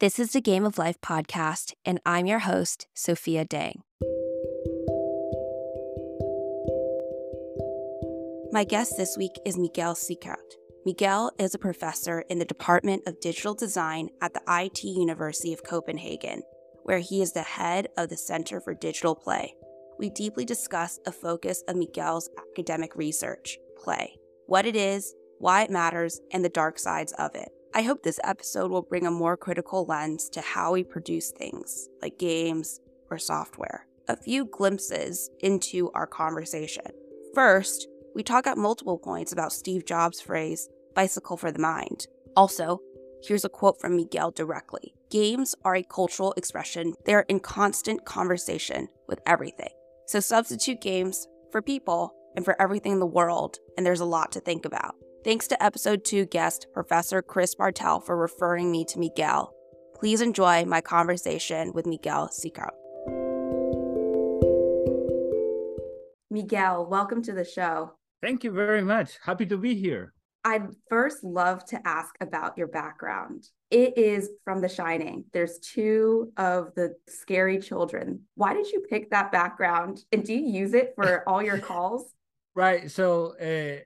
This is the Game of Life podcast, and I'm your host, Sophia Deng. My guest this week is Miguel Sicart. Miguel is a professor in the Department of Digital Design at the IT University of Copenhagen, where he is the head of the Center for Digital Play. We deeply discuss a focus of Miguel's academic research, play, what it is, why it matters, and the dark sides of it. I hope this episode will bring a more critical lens to how we produce things, like games or software. A few glimpses into our conversation. First, we talk at multiple points about Steve Jobs' phrase, bicycle for the mind. Also, here's a quote from Miguel directly Games are a cultural expression, they are in constant conversation with everything. So substitute games for people and for everything in the world, and there's a lot to think about. Thanks to episode 2 guest Professor Chris Bartel for referring me to Miguel. Please enjoy my conversation with Miguel Sicart. Miguel, welcome to the show. Thank you very much. Happy to be here. I'd first love to ask about your background. It is from The Shining. There's two of the scary children. Why did you pick that background? And do you use it for all your calls? Right. So, uh,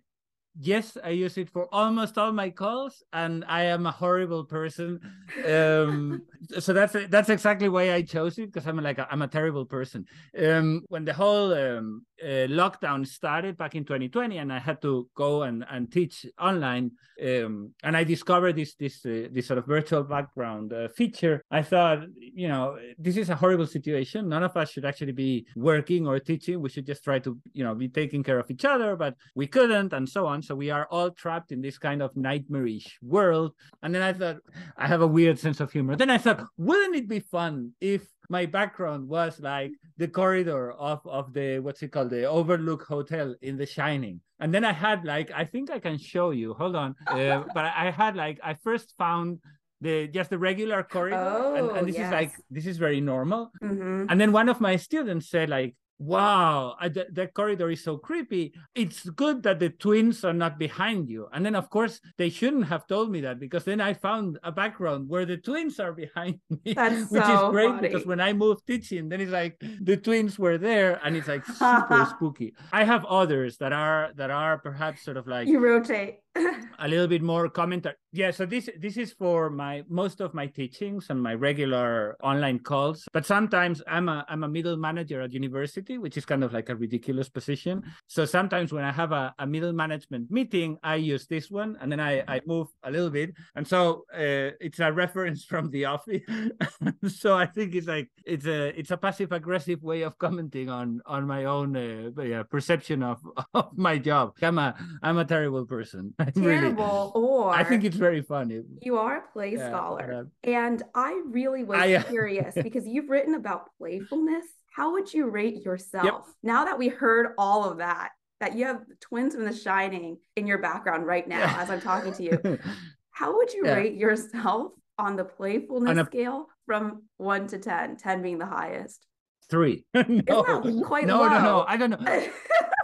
yes, I use it for almost all my calls, and I am a horrible person. Um, so that's that's exactly why I chose it because I'm like i am a terrible person. Um, when the whole um, uh, lockdown started back in 2020, and I had to go and, and teach online, um, and I discovered this this uh, this sort of virtual background uh, feature. I thought, you know, this is a horrible situation. None of us should actually be working or teaching. We should just try to, you know, be taking care of each other, but we couldn't, and so on. So we are all trapped in this kind of nightmarish world. And then I thought, I have a weird sense of humor. Then I thought, wouldn't it be fun if my background was like the corridor of of the what's it called the Overlook Hotel in The Shining, and then I had like I think I can show you. Hold on, uh, but I had like I first found the just the regular corridor, oh, and, and, this yes. is like this is very normal. Mm-hmm. And then one of my students said like, wow, I, the, the, corridor is so creepy. It's good that the twins are not behind you. And then, of course, they shouldn't have told me that because then I found a background where the twins are behind me, That's which so is great funny. because when I moved teaching, then it's like the twins were there and it's like super spooky. I have others that are that are perhaps sort of like you rotate a little bit more commentary. Yeah, so this this is for my most of my teachings and my regular online calls. But sometimes I'm a I'm a middle manager at university, which is kind of like a ridiculous position. So sometimes when I have a, a middle management meeting, I use this one and then I, I move a little bit. And so uh, it's a reference from the office. so I think it's like it's a it's a passive aggressive way of commenting on on my own uh, yeah, perception of, of my job. I'm a I'm a terrible person. terrible really, or I think it's very funny. You are a play Yeah, scholar. uh, and I really was I- curious because you've written about playfulness. How would you rate yourself now that we heard all of that? That you have twins from The Shining in your background right now Yeah. as I'm talking to you. How would you rate yourself on the playfulness On a- scale from one to 10, 10 being the highest? Three. no, that quite no, no, no. low? I don't know.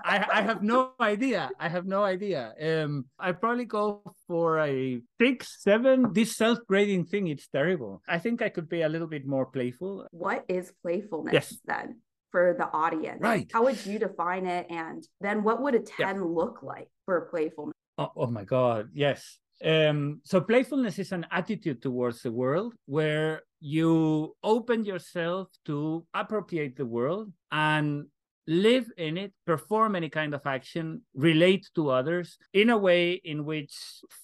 I, I have no idea. I have no idea. Um, I probably go for a six, seven. This self-grading thing, it's terrible. I think I could be a little bit more playful. what is playfulness Yes. then for the audience? Right. How would you define it? And then what would a 10 Yeah. look like for playfulness? Oh, oh my God, yes. Um, so playfulness is an attitude towards the world where you open yourself to appropriate the world and live in it, perform any kind of action, relate to others in a way in which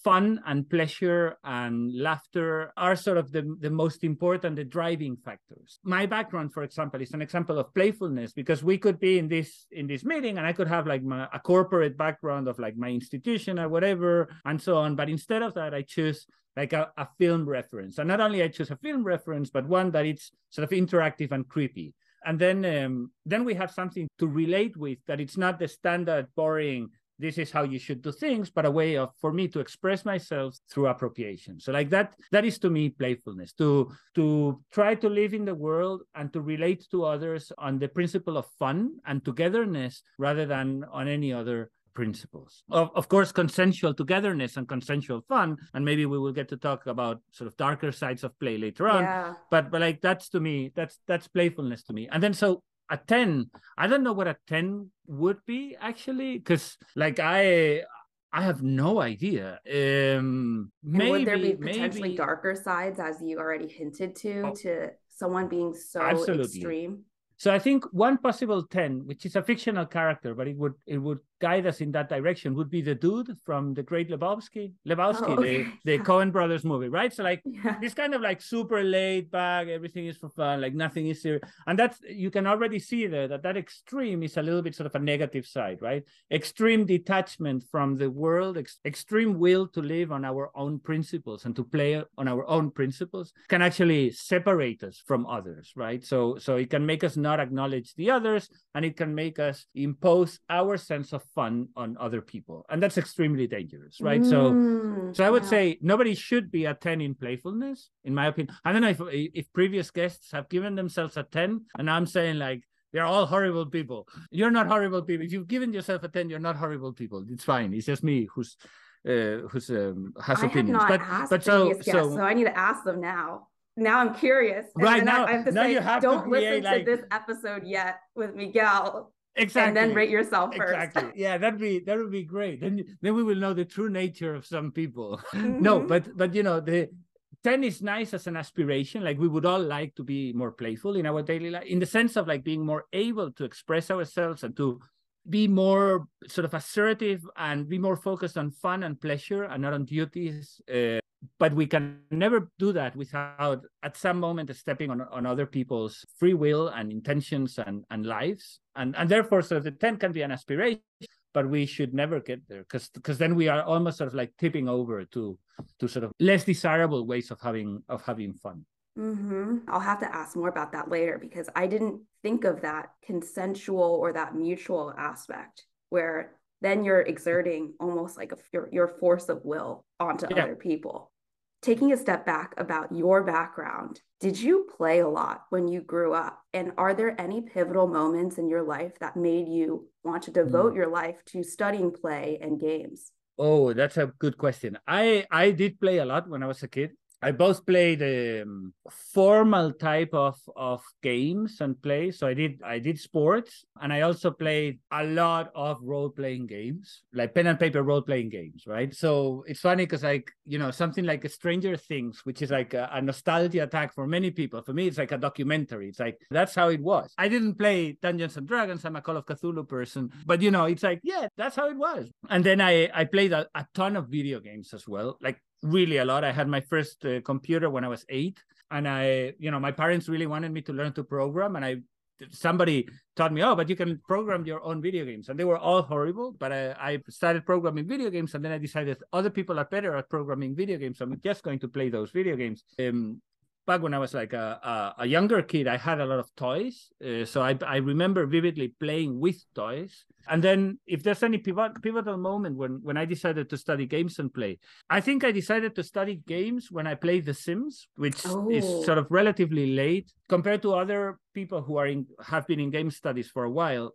fun and pleasure and laughter are sort of the, the most important, the driving factors. My background, for example, is an example of playfulness because we could be in this in this meeting and I could have like my, a corporate background of like my institution or whatever and so on. But instead of that, I choose like a, a film reference. And not only I choose a film reference, but one that it's sort of interactive and creepy and then um, then we have something to relate with that it's not the standard boring this is how you should do things but a way of for me to express myself through appropriation. So like that that is to me playfulness to to try to live in the world and to relate to others on the principle of fun and togetherness rather than on any other principles. Of, of course, consensual togetherness and consensual fun. And maybe we will get to talk about sort of darker sides of play later on. Yeah. But but like that's to me, that's that's playfulness to me. And then so a 10, I don't know what a 10 would be actually, because like I I have no idea. Um, maybe, would there be potentially maybe, darker sides, as you already hinted to, Oh. to someone being so Absolutely. extreme? So I think one possible ten, which is a fictional character, but it would it would guide us in that direction, would be the dude from the Great Lebowski, Lebowski, Oh, the the Coen Brothers movie, right? So like Yeah. this kind of like super laid back, everything is for fun, like nothing is serious, and that's you can already see there that that extreme is a little bit sort of a negative side, right? Extreme detachment from the world, ex- extreme will to live on our own principles and to play on our own principles can actually separate us from others, right? So so it can make us not acknowledge the others, and it can make us impose our sense of fun on other people, and that's extremely dangerous, right? So. Mm, So I would yeah. say nobody should be a 10 in playfulness, in my opinion. I don't know if if previous guests have given themselves a 10, and I'm saying like they're all horrible people. You're not horrible people. If you've given yourself a 10, you're not horrible people. It's fine. It's just me who's uh, who's um, has I have opinions. not but asked but so guests, so, so I need to ask them now. Now I'm curious. And Right, then I- now- I have to now say, you have don't listen create, to like- this episode yet with Miguel, exactly and then rate yourself first. Exactly. Yeah, that'd be that would be great. Then then we will know the true nature of some people. no, Mhm. but but you know the 10 is nice as an aspiration. Like we would all like to be more playful in our daily life, in the sense of like being more able to express ourselves and to be more sort of assertive and be more focused on fun and pleasure and not on duties. Uh, but we can never do that without at some moment stepping on, on other people's free will and intentions and, and lives. And and therefore sort of the 10 can be an aspiration, but we should never get there because because then we are almost sort of like tipping over to to sort of less desirable ways of having of having fun. hmm I'll have to ask more about that later because I didn't think of that consensual or that mutual aspect where then you're exerting almost like a, your, your force of will onto Yeah. other people. Taking a step back about your background, did you play a lot when you grew up? And are there any pivotal moments in your life that made you want to devote mm. your life to studying play and games? Oh, that's a good question. I I did play a lot when I was a kid. I both played um, formal type of of games and play. So I did I did sports, and I also played a lot of role playing games, like pen and paper role playing games, right? So it's funny because like you know something like Stranger Things, which is like a, a nostalgia attack for many people. For me, it's like a documentary. It's like that's how it was. I didn't play Dungeons and Dragons. I'm a Call of Cthulhu person, but you know, it's like yeah, that's how it was. And then I I played a, a ton of video games as well, like really a lot. I had my first uh, computer when I was eight, and I, you know, my parents really wanted me to learn to program, and I, somebody taught me, oh, but you can program your own video games, and they were all horrible. But I, I started programming video games, and then I decided other people are better at programming video games. So I'm just going to play those video games. Um, back when I was like a, a, a younger kid, I had a lot of toys. Uh, so I, I remember vividly playing with toys. And then if there's any pivot, pivotal moment when, when I decided to study games and play, I think I decided to study games when I played The Sims, which Oh. is sort of relatively late compared to other people who are in have been in game studies for a while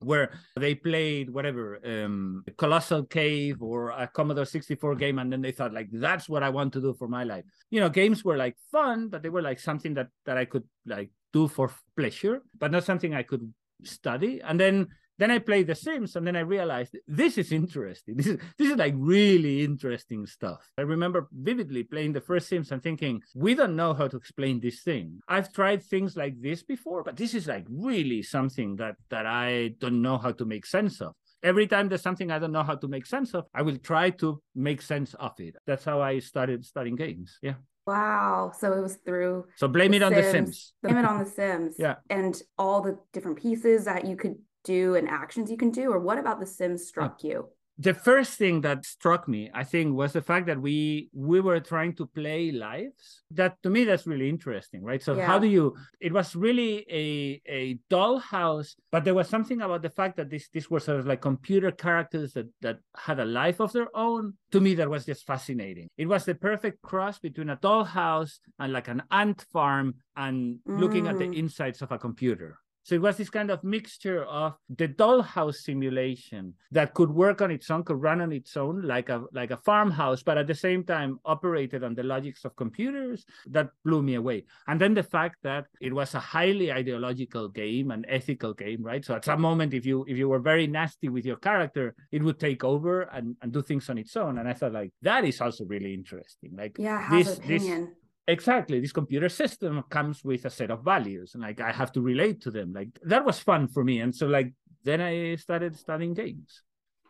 where they played whatever um colossal cave or a commodore 64 game and then they thought like that's what i want to do for my life. You know games were like fun but they were like something that that i could like do for pleasure but not something i could study. And then then I played The Sims, and then I realized this is interesting. This is this is like really interesting stuff. I remember vividly playing the first Sims and thinking, we don't know how to explain this thing. I've tried things like this before, but this is like really something that that I don't know how to make sense of. Every time there's something I don't know how to make sense of, I will try to make sense of it. That's how I started studying games. Yeah. Wow. So it was through So blame it on The Sims. Blame it on The Sims. Yeah. And all the different pieces that you could do and actions you can do. Or what about The Sims struck you? the first thing that struck me i think was the fact that we we were trying to play lives that to me that's really interesting right so how do you it was really a a dollhouse but there was something about the fact that this this were sort of like computer characters that that had a life of their own to me that was just fascinating it was the perfect cross between a dollhouse and like an ant farm and looking at the Mm. insides of a computer So it was this kind of mixture of the dollhouse simulation that could work on its own, could run on its own like a like a farmhouse, but at the same time operated on the logics of computers that blew me away. And then the fact that it was a highly ideological game, an ethical game, right? So at some moment, if you if you were very nasty with your character, it would take over and, and do things on its own. And I thought like that is also really interesting. Like yeah, this, opinion. This, exactly. This computer system comes with a set of values and like i have to relate to them. Like that was fun for me. And so like then i started studying games.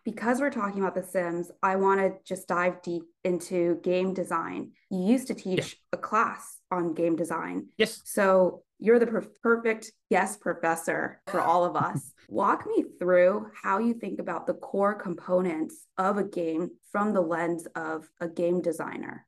Because we're talking about the sims i want to just dive deep into game design. You used to teach a class on game design. Yes. So you're the per- perfect guest professor for all of us. Walk me through how you think about the core components of a game from the lens of a game designer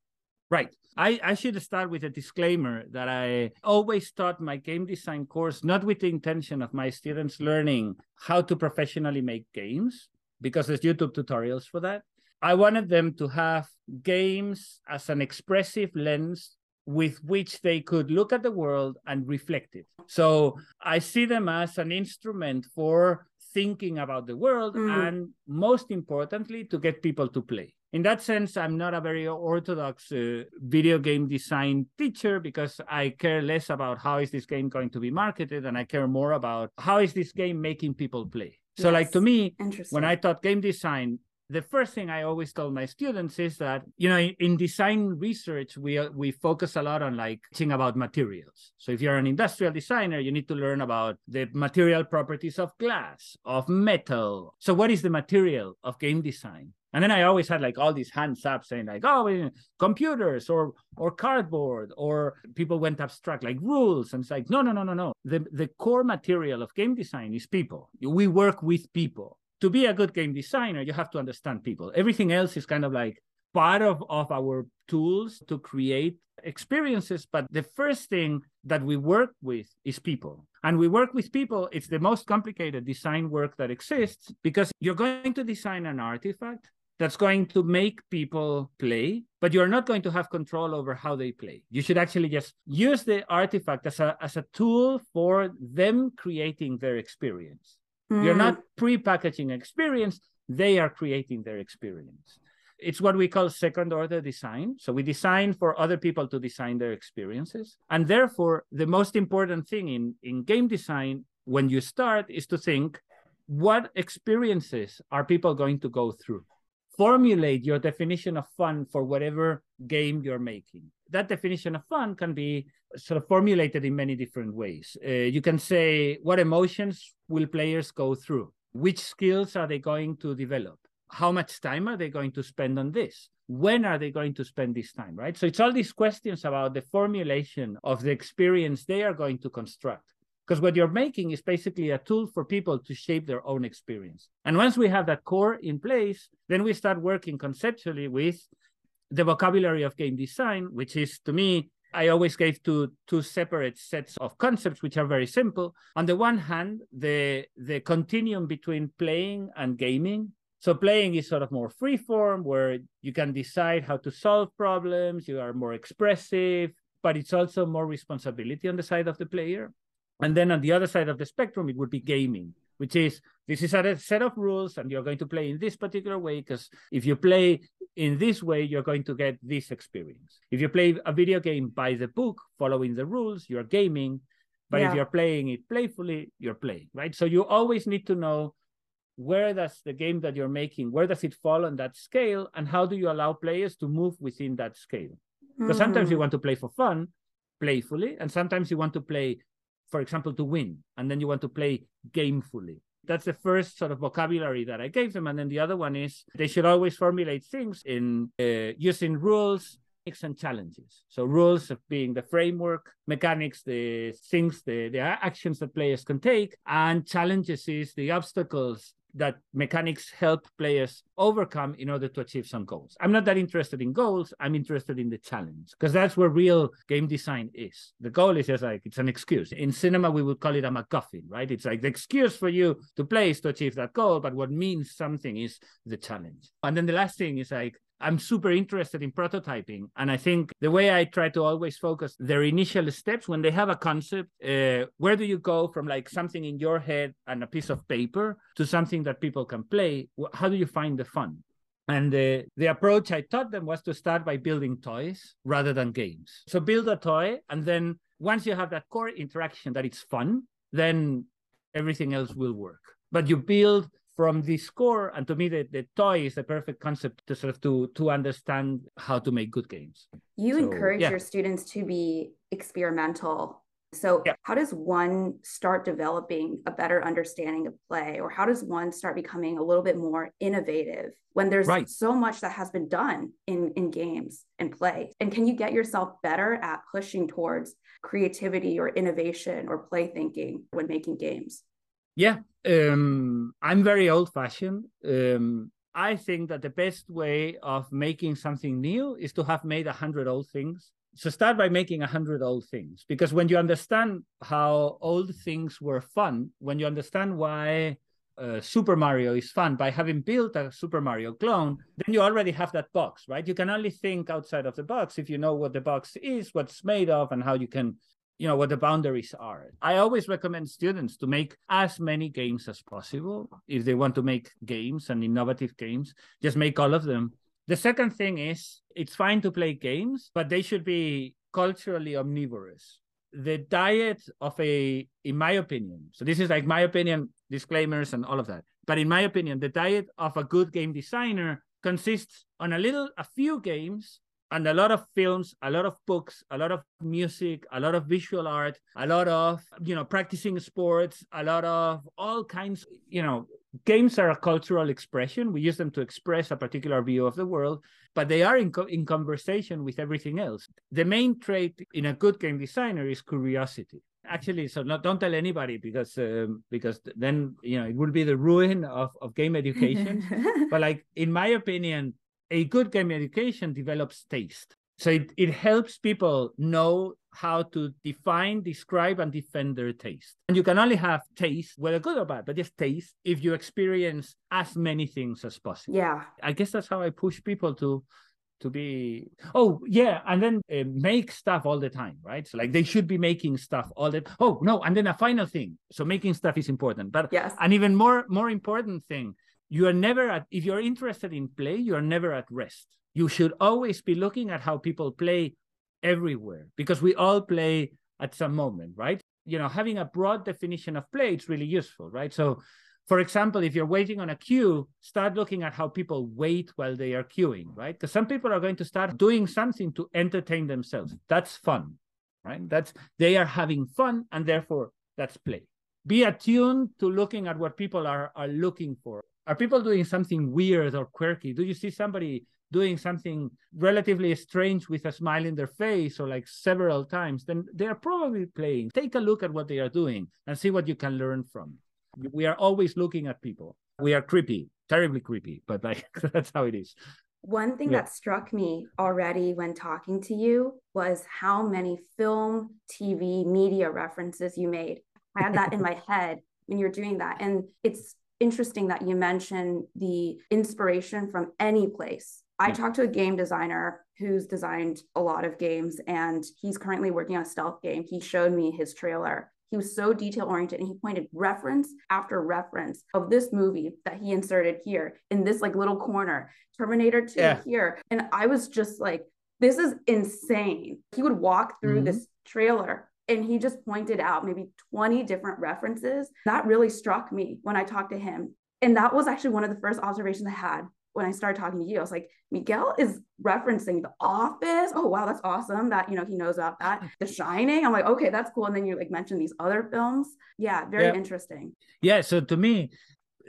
Right. I, I should start with a disclaimer that I always taught my game design course not with the intention of my students learning how to professionally make games, because there's YouTube tutorials for that. I wanted them to have games as an expressive lens with which they could look at the world and reflect it. So I see them as an instrument for thinking about the world mm. and most importantly to get people to play in that sense i'm not a very orthodox uh, video game design teacher because i care less about how is this game going to be marketed and i care more about how is this game making people play so yes. like to me when i taught game design the first thing I always tell my students is that you know in design research we we focus a lot on like teaching about materials. So if you're an industrial designer, you need to learn about the material properties of glass, of metal. So what is the material of game design? And then I always had like all these hands up saying like, oh, computers or or cardboard, or people went abstract like rules. And it's like, no, no, no, no, no. The the core material of game design is people. We work with people to be a good game designer, you have to understand people. Everything else is kind of like part of, of our tools to create experiences. But the first thing that we work with is people. And we work with people, it's the most complicated design work that exists because you're going to design an artifact that's going to make people play, but you're not going to have control over how they play. You should actually just use the artifact as a, as a tool for them creating their experience. Mm. You're not pre-packaging experience, they are creating their experience. It's what we call second order design. So we design for other people to design their experiences. And therefore, the most important thing in, in game design when you start is to think what experiences are people going to go through? Formulate your definition of fun for whatever game you're making. That definition of fun can be sort of formulated in many different ways. Uh, you can say, what emotions will players go through? Which skills are they going to develop? How much time are they going to spend on this? When are they going to spend this time, right? So it's all these questions about the formulation of the experience they are going to construct. Because what you're making is basically a tool for people to shape their own experience. And once we have that core in place, then we start working conceptually with the vocabulary of game design, which is to me I always gave two two separate sets of concepts, which are very simple. On the one hand, the the continuum between playing and gaming. So playing is sort of more free form, where you can decide how to solve problems. You are more expressive, but it's also more responsibility on the side of the player. And then on the other side of the spectrum, it would be gaming, which is this is a set of rules and you're going to play in this particular way because if you play in this way you're going to get this experience if you play a video game by the book following the rules you're gaming but yeah. if you're playing it playfully you're playing right so you always need to know where does the game that you're making where does it fall on that scale and how do you allow players to move within that scale because mm. sometimes you hmm. want to play for fun playfully and sometimes you want to play for example to win and then you want to play gamefully that's the first sort of vocabulary that I gave them. And then the other one is they should always formulate things in uh, using rules, and challenges. So rules of being the framework, mechanics, the things, the, the actions that players can take, and challenges is the obstacles that mechanics help players overcome in order to achieve some goals. I'm not that interested in goals. I'm interested in the challenge because that's where real game design is. The goal is just like it's an excuse. In cinema, we would call it a MacGuffin, right? It's like the excuse for you to play is to achieve that goal, but what means something is the challenge. And then the last thing is like I'm super interested in prototyping. And I think the way I try to always focus their initial steps when they have a concept, uh, where do you go from like something in your head and a piece of paper to something that people can play? How do you find the fun? And the, the approach I taught them was to start by building toys rather than games. So build a toy, and then once you have that core interaction that it's fun, then everything else will work. But you build from the score, and to me, the, the toy is the perfect concept to sort of to to understand how to make good games. You so, encourage yeah. your students to be experimental so, yeah. how does one start developing a better understanding of play, or how does one start becoming a little bit more innovative when there's right. so much that has been done in, in games and play? And can you get yourself better at pushing towards creativity or innovation or play thinking when making games? Yeah, um, I'm very old fashioned. Um, I think that the best way of making something new is to have made a hundred old things so start by making a hundred old things because when you understand how old things were fun when you understand why uh, super mario is fun by having built a super mario clone then you already have that box right you can only think outside of the box if you know what the box is what's made of and how you can you know what the boundaries are i always recommend students to make as many games as possible if they want to make games and innovative games just make all of them the second thing is it's fine to play games, but they should be culturally omnivorous. The diet of a, in my opinion, so this is like my opinion, disclaimers and all of that. But in my opinion, the diet of a good game designer consists on a little, a few games and a lot of films, a lot of books, a lot of music, a lot of visual art, a lot of, you know, practicing sports, a lot of all kinds, you know, games are a cultural expression. We use them to express a particular view of the world, but they are in, co- in conversation with everything else. The main trait in a good game designer is curiosity. Actually, so not, don't tell anybody because um, because then you know it will be the ruin of, of game education. but like in my opinion, a good game education develops taste. So it, it helps people know how to define, describe, and defend their taste. And you can only have taste, whether good or bad, but just taste if you experience as many things as possible. Yeah. I guess that's how I push people to to be oh yeah and then uh, make stuff all the time right so like they should be making stuff all the oh no and then a final thing so making stuff is important but yes an even more more important thing you are never at if you're interested in play you are never at rest you should always be looking at how people play everywhere because we all play at some moment, right? You know, having a broad definition of play is really useful, right? So, for example, if you're waiting on a queue, start looking at how people wait while they are queuing, right? Because some people are going to start doing something to entertain themselves. That's fun, right? That's they are having fun, and therefore that's play. Be attuned to looking at what people are are looking for. Are people doing something weird or quirky? Do you see somebody doing something relatively strange with a smile in their face or like several times, then they are probably playing. Take a look at what they are doing and see what you can learn from. We are always looking at people. We are creepy, terribly creepy, but like that's how it is. One thing yeah. that struck me already when talking to you was how many film, TV, media references you made. I had that in my head when you're doing that. And it's interesting that you mentioned the inspiration from any place I talked to a game designer who's designed a lot of games and he's currently working on a stealth game. He showed me his trailer. He was so detail oriented and he pointed reference after reference of this movie that he inserted here in this like little corner, Terminator 2 yeah. here. And I was just like, this is insane. He would walk through mm-hmm. this trailer and he just pointed out maybe 20 different references. That really struck me when I talked to him. And that was actually one of the first observations I had when I started talking to you, I was like, Miguel is referencing The Office. Oh wow, that's awesome that you know he knows about that. The Shining. I'm like, okay, that's cool. And then you like mentioned these other films. Yeah, very yeah. interesting. Yeah. So to me,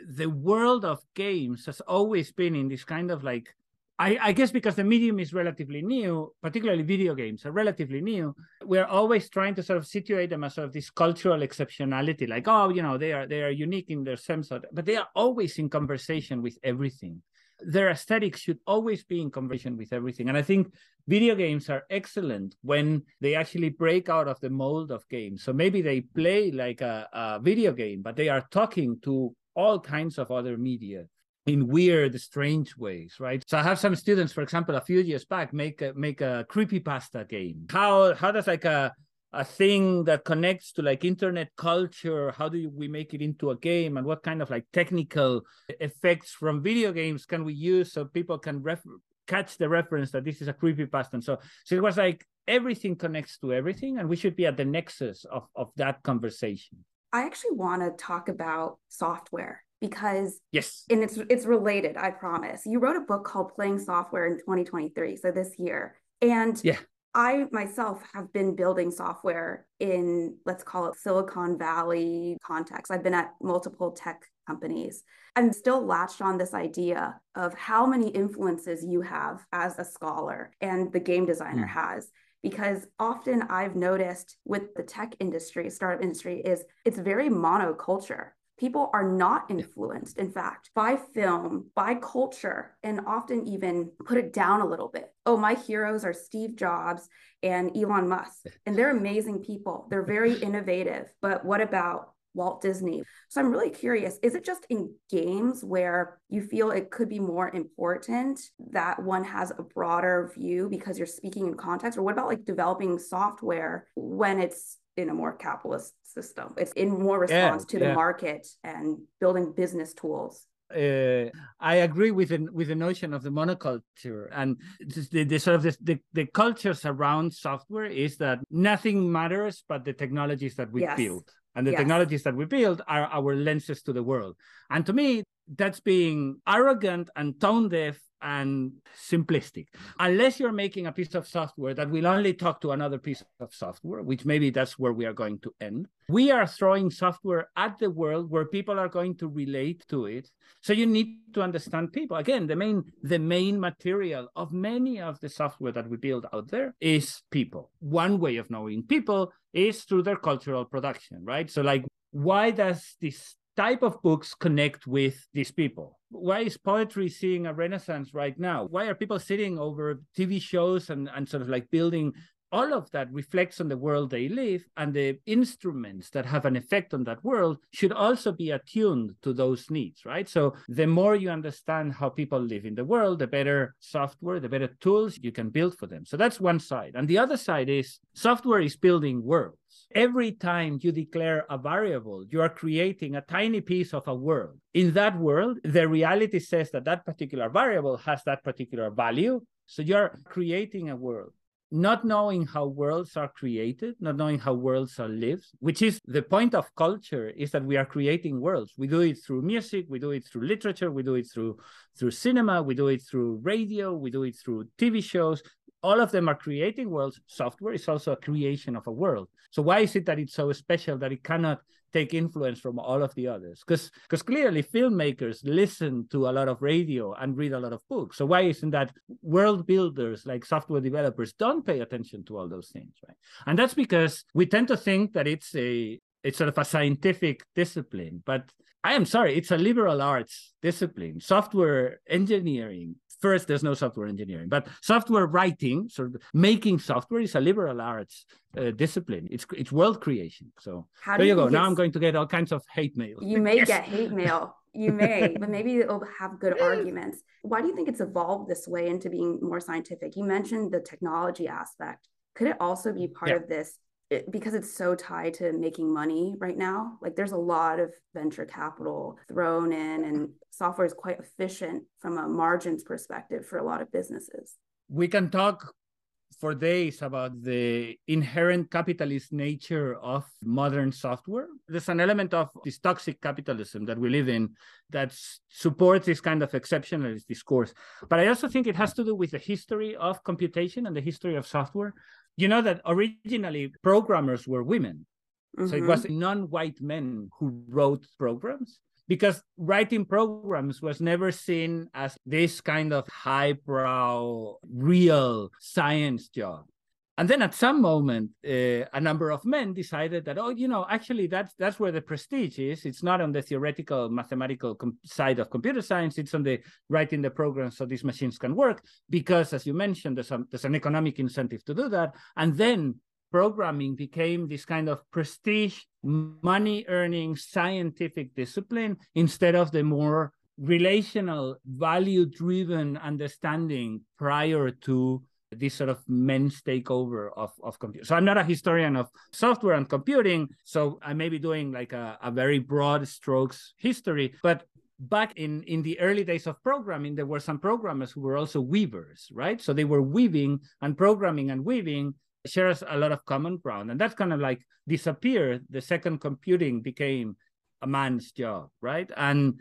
the world of games has always been in this kind of like I, I, guess because the medium is relatively new, particularly video games are relatively new, we're always trying to sort of situate them as sort of this cultural exceptionality, like, oh, you know, they are they are unique in their sense, but they are always in conversation with everything their aesthetics should always be in conversation with everything. And I think video games are excellent when they actually break out of the mold of games. So maybe they play like a, a video game, but they are talking to all kinds of other media. In weird, strange ways, right? So I have some students, for example, a few years back, make a, make a creepy pasta game. How how does like a a thing that connects to like internet culture how do we make it into a game and what kind of like technical effects from video games can we use so people can ref- catch the reference that this is a creepy pasta and so so it was like everything connects to everything and we should be at the nexus of of that conversation i actually want to talk about software because yes and it's it's related i promise you wrote a book called playing software in 2023 so this year and yeah I myself have been building software in, let's call it Silicon Valley context. I've been at multiple tech companies. I'm still latched on this idea of how many influences you have as a scholar and the game designer mm. has. Because often I've noticed with the tech industry, startup industry, is it's very monoculture people are not influenced, in fact, by film, by culture, and often even put it down a little bit. Oh, my heroes are Steve Jobs and Elon Musk, and they're amazing people. They're very innovative. But what about Walt Disney. So I'm really curious is it just in games where you feel it could be more important that one has a broader view because you're speaking in context? Or what about like developing software when it's in a more capitalist system. It's in more response yeah, to the yeah. market and building business tools. Uh, I agree with the, with the notion of the monoculture and the, the sort of the, the, the, cultures around software is that nothing matters but the technologies that we yes. build. And the yes. technologies that we build are our lenses to the world. And to me, that's being arrogant and tone deaf and simplistic. Unless you're making a piece of software that will only talk to another piece of software, which maybe that's where we are going to end. We are throwing software at the world where people are going to relate to it. So you need to understand people. Again, the main the main material of many of the software that we build out there is people. One way of knowing people is through their cultural production, right? So like why does this type of books connect with these people? Why is poetry seeing a renaissance right now? Why are people sitting over TV shows and, and sort of like building all of that reflects on the world they live, and the instruments that have an effect on that world should also be attuned to those needs, right? So the more you understand how people live in the world, the better software, the better tools you can build for them. So that's one side. And the other side is software is building worlds. Every time you declare a variable, you are creating a tiny piece of a world. In that world, the reality says that that particular variable has that particular value. So you're creating a world not knowing how worlds are created, not knowing how worlds are lived, which is the point of culture, is that we are creating worlds. We do it through music, we do it through literature, we do it through through cinema, we do it through radio, we do it through TV shows. All of them are creating worlds. Software is also a creation of a world. So why is it that it's so special that it cannot take influence from all of the others because because clearly filmmakers listen to a lot of radio and read a lot of books so why isn't that world builders like software developers don't pay attention to all those things right and that's because we tend to think that it's a it's sort of a scientific discipline but i am sorry it's a liberal arts discipline. Software engineering first there's no software engineering but software writing sort of making software is a liberal arts uh, discipline. It's it's world creation so. How there you, you go. now i'm going to get all kinds of hate mail. You may yes. get hate mail. You may but maybe it'll have good arguments. Why do you think it's evolved this way into being more scientific? You mentioned the technology aspect. Could it also be part yeah. of this it, because it's so tied to making money right now like there's a lot of venture capital thrown in and software is quite efficient from a margins perspective for a lot of businesses we can talk for days about the inherent capitalist nature of modern software. There's an element of this toxic capitalism that we live in that supports this kind of exceptionalist discourse. But I also think it has to do with the history of computation and the history of software you know that originally programmers were women. Mm-hmm. So it was mm-hmm. non-white men who wrote programs because writing programs was never seen as this kind of highbrow real science job and then at some moment uh, a number of men decided that oh you know actually that's that's where the prestige is. It's not on the theoretical mathematical side of computer science. It's on the writing the programs so these machines can work because as you mentioned there's, a, there's an economic incentive to do that. And then programming became this kind of prestige money earning scientific discipline instead of the more relational, value driven understanding prior to this sort of men's takeover of, of computing. So I'm not a historian of software and computing. So I may be doing like a, a very broad strokes history, but back in in the early days of programming there were some programmers who were also weavers right so they were weaving and programming and weaving shares a lot of common ground and that's kind of like disappeared the second computing became a man's job right and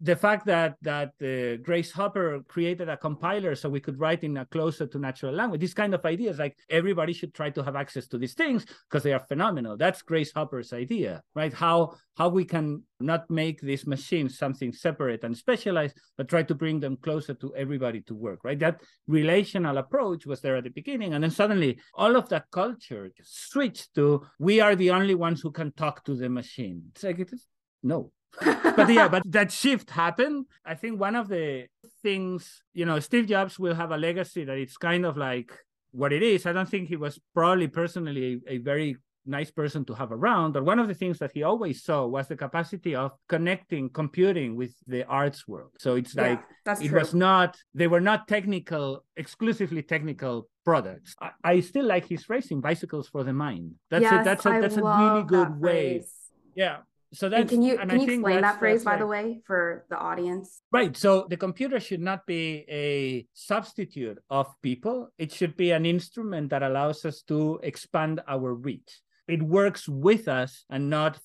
the fact that that uh, Grace Hopper created a compiler so we could write in a closer to natural language, these kind of ideas, like everybody should try to have access to these things because they are phenomenal. That's Grace Hopper's idea, right? How how we can not make these machines something separate and specialized, but try to bring them closer to everybody to work, right? That relational approach was there at the beginning, and then suddenly all of that culture switched to we are the only ones who can talk to the machine. It's like it is no but yeah, but that shift happened. I think one of the things, you know, Steve Jobs will have a legacy that it's kind of like what it is. I don't think he was probably personally a, a very nice person to have around. But one of the things that he always saw was the capacity of connecting computing with the arts world. So it's like yeah, it true. was not they were not technical, exclusively technical products. I, I, still like his phrasing, bicycles for the mind. That's yes, a, that's a that's a really good way. Yeah so that's and can you can you explain that phrase by like, the way for the audience? Right so the computer should not be a substitute of people. It should be an instrument that allows us to expand our reach. It works with us and not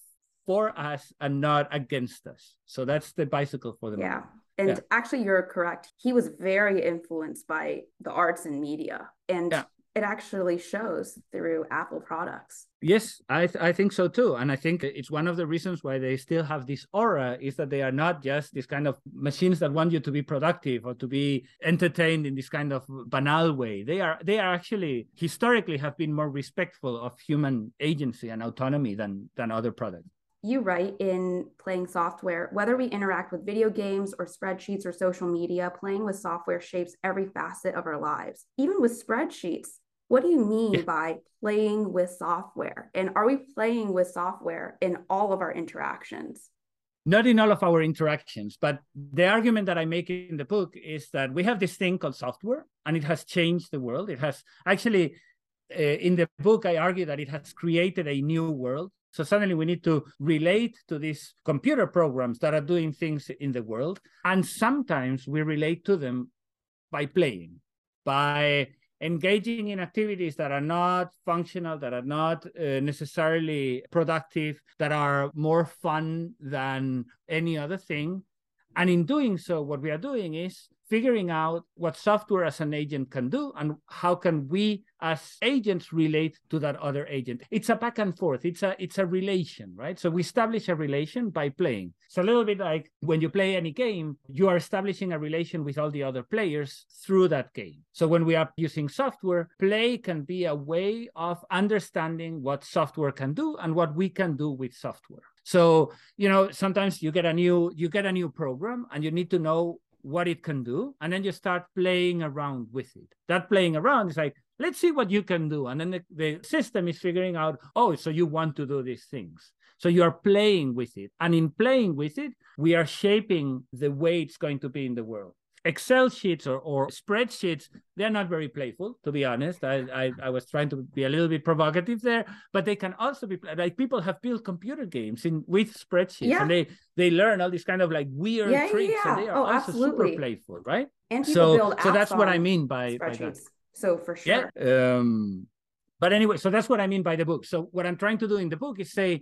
for us and not against us. So that's the bicycle for the yeah moment. and yeah. actually you're correct. He was very influenced by the arts and media. And yeah it actually shows through Apple products. Yes, I th- I think so too, and I think it's one of the reasons why they still have this aura is that they are not just this kind of machines that want you to be productive or to be entertained in this kind of banal way. They are they are actually historically have been more respectful of human agency and autonomy than than other products you write in playing software whether we interact with video games or spreadsheets or social media playing with software shapes every facet of our lives even with spreadsheets what do you mean yeah. by playing with software and are we playing with software in all of our interactions not in all of our interactions but the argument that i make in the book is that we have this thing called software and it has changed the world it has actually uh, in the book i argue that it has created a new world so suddenly we need to relate to these computer programs that are doing things in the world. And sometimes we relate to them by playing, by engaging in activities that are not functional, that are not uh, necessarily productive, that are more fun than any other thing. And in doing so, what we are doing is figuring out what software as an agent can do and how can we as agents relate to that other agent. It's a back and forth. It's a it's a relation right? So we establish a relation by playing. It's a little bit like when you play any game you are establishing a relation with all the other players through that game. So when we are using software play can be a way of understanding what software can do and what we can do with software. So you know sometimes you get a new you get a new program and you need to know what it can do and then you start playing around with it. That playing around is like let's see what you can do. And then the, the system is figuring out oh so you want to do these things. So you are playing with it. And in playing with it we are shaping the way it's going to be in the world Excel sheets or, or spreadsheets, they're not very playful, to be honest. I, I, I was trying to be a little bit provocative there, but they can also be like people have built computer games in with spreadsheets yeah. and they they learn all these kind of like weird yeah, tricks yeah, and they are oh, also absolutely. super playful, right? And so so that's what I mean by, by that. So for sure. Yeah. Um but anyway, so that's what I mean by the book. So what I'm trying to do in the book is say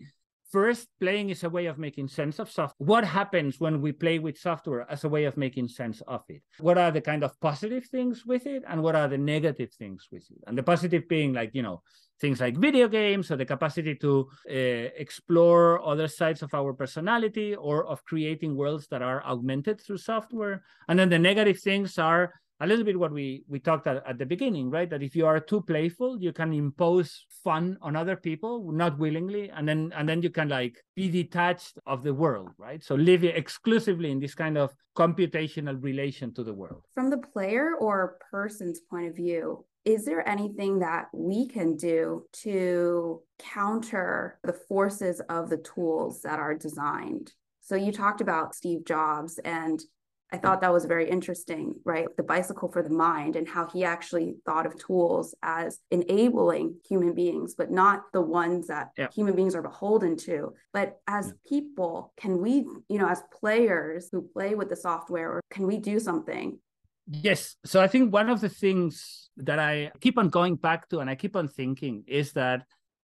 First, playing is a way of making sense of software. What happens when we play with software as a way of making sense of it? What are the kind of positive things with it and what are the negative things with it? And the positive being like, you know, things like video games or the capacity to uh, explore other sides of our personality or of creating worlds that are augmented through software. And then the negative things are a little bit what we we talked at, at the beginning right? That if you are too playful you can impose fun on other people not willingly and then and then you can like be detached of the world right? So live exclusively in this kind of computational relation to the world. From the player or person's point of view is there anything that we can do to counter the forces of the tools that are designed? So you talked about Steve Jobs and I thought that was very interesting, right? The bicycle for the mind and how he actually thought of tools as enabling human beings, but not the ones that yeah. human beings are beholden to. But as people, can we, you know, as players who play with the software, or can we do something? Yes. So I think one of the things that I keep on going back to and I keep on thinking is that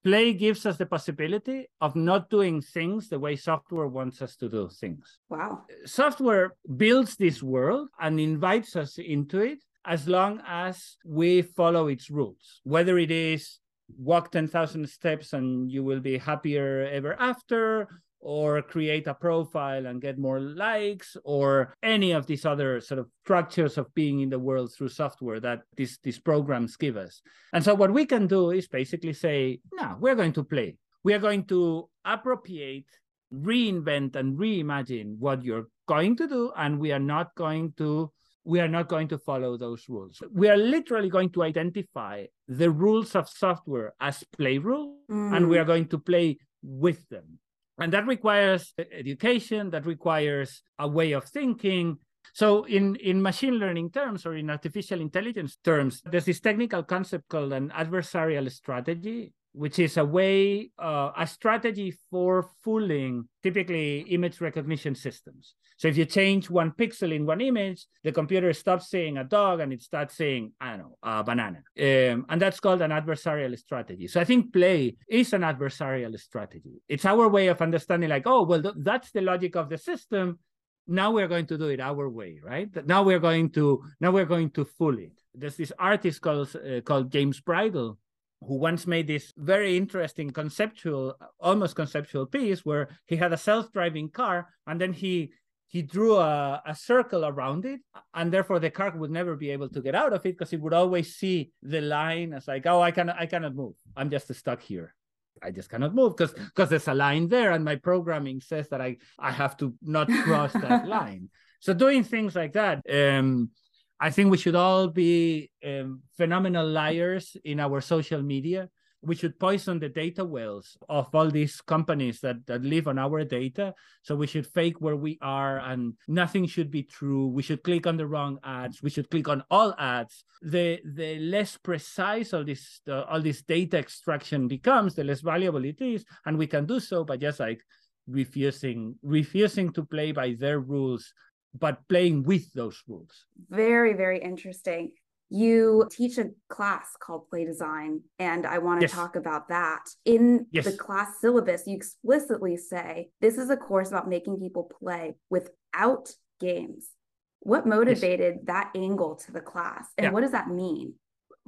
play gives us the possibility of not doing things the way software wants us to do things. Wow. Software builds this world and invites us into it as long as we follow its rules, whether it is walk 10,000 steps and you will be happier ever after, or create a profile and get more likes or any of these other sort of structures of being in the world through software that these, these programs give us. And so what we can do is basically say, no, we're going to play. We are going to appropriate, reinvent, and reimagine what you're going to do, and we are not going to we are not going to follow those rules. We are literally going to identify the rules of software as play rules, mm. and we mm. are going to play with them. And that requires education, that requires a way of thinking. So, in, in machine learning terms or in artificial intelligence terms, there's this technical concept called an adversarial strategy, which is a way, uh, a strategy for fooling typically image recognition systems. So if you change one pixel in one image, the computer stops saying a dog and it starts saying, I don't know, a banana. Um, and that's called an adversarial strategy. So I think play is an adversarial strategy. It's our way of understanding, like, oh, well, th- that's the logic of the system. Now we're going to do it our way, right? Now we're going to now we're going to fool it. There's this artist called uh, called James Bridle who once made this very interesting conceptual, almost conceptual piece where he had a self-driving car and then he he drew a, a circle around it and therefore the car would never be able to get out of it because it would always see the line as like oh i cannot i cannot move. I'm just stuck here. I just cannot move because because there's a line there and my programming says that i i have to not cross that line. So doing things like that um I think we should all be um, phenomenal liars in our social media. We should poison the data wells of all these companies that, that live on our data. So we should fake where we are and nothing should be true. We should click on the wrong ads. We should click on all ads. The the less precise all this uh, all this data extraction becomes, the less valuable it is. And we can do so by just like refusing refusing to play by their rules but playing with those rules. Very, very interesting. You teach a class called Play Design, and I want to yes. talk about that. In yes. the class syllabus, you explicitly say this is a course about making people play without games. What motivated yes. that angle to the class, and yeah. what does that mean?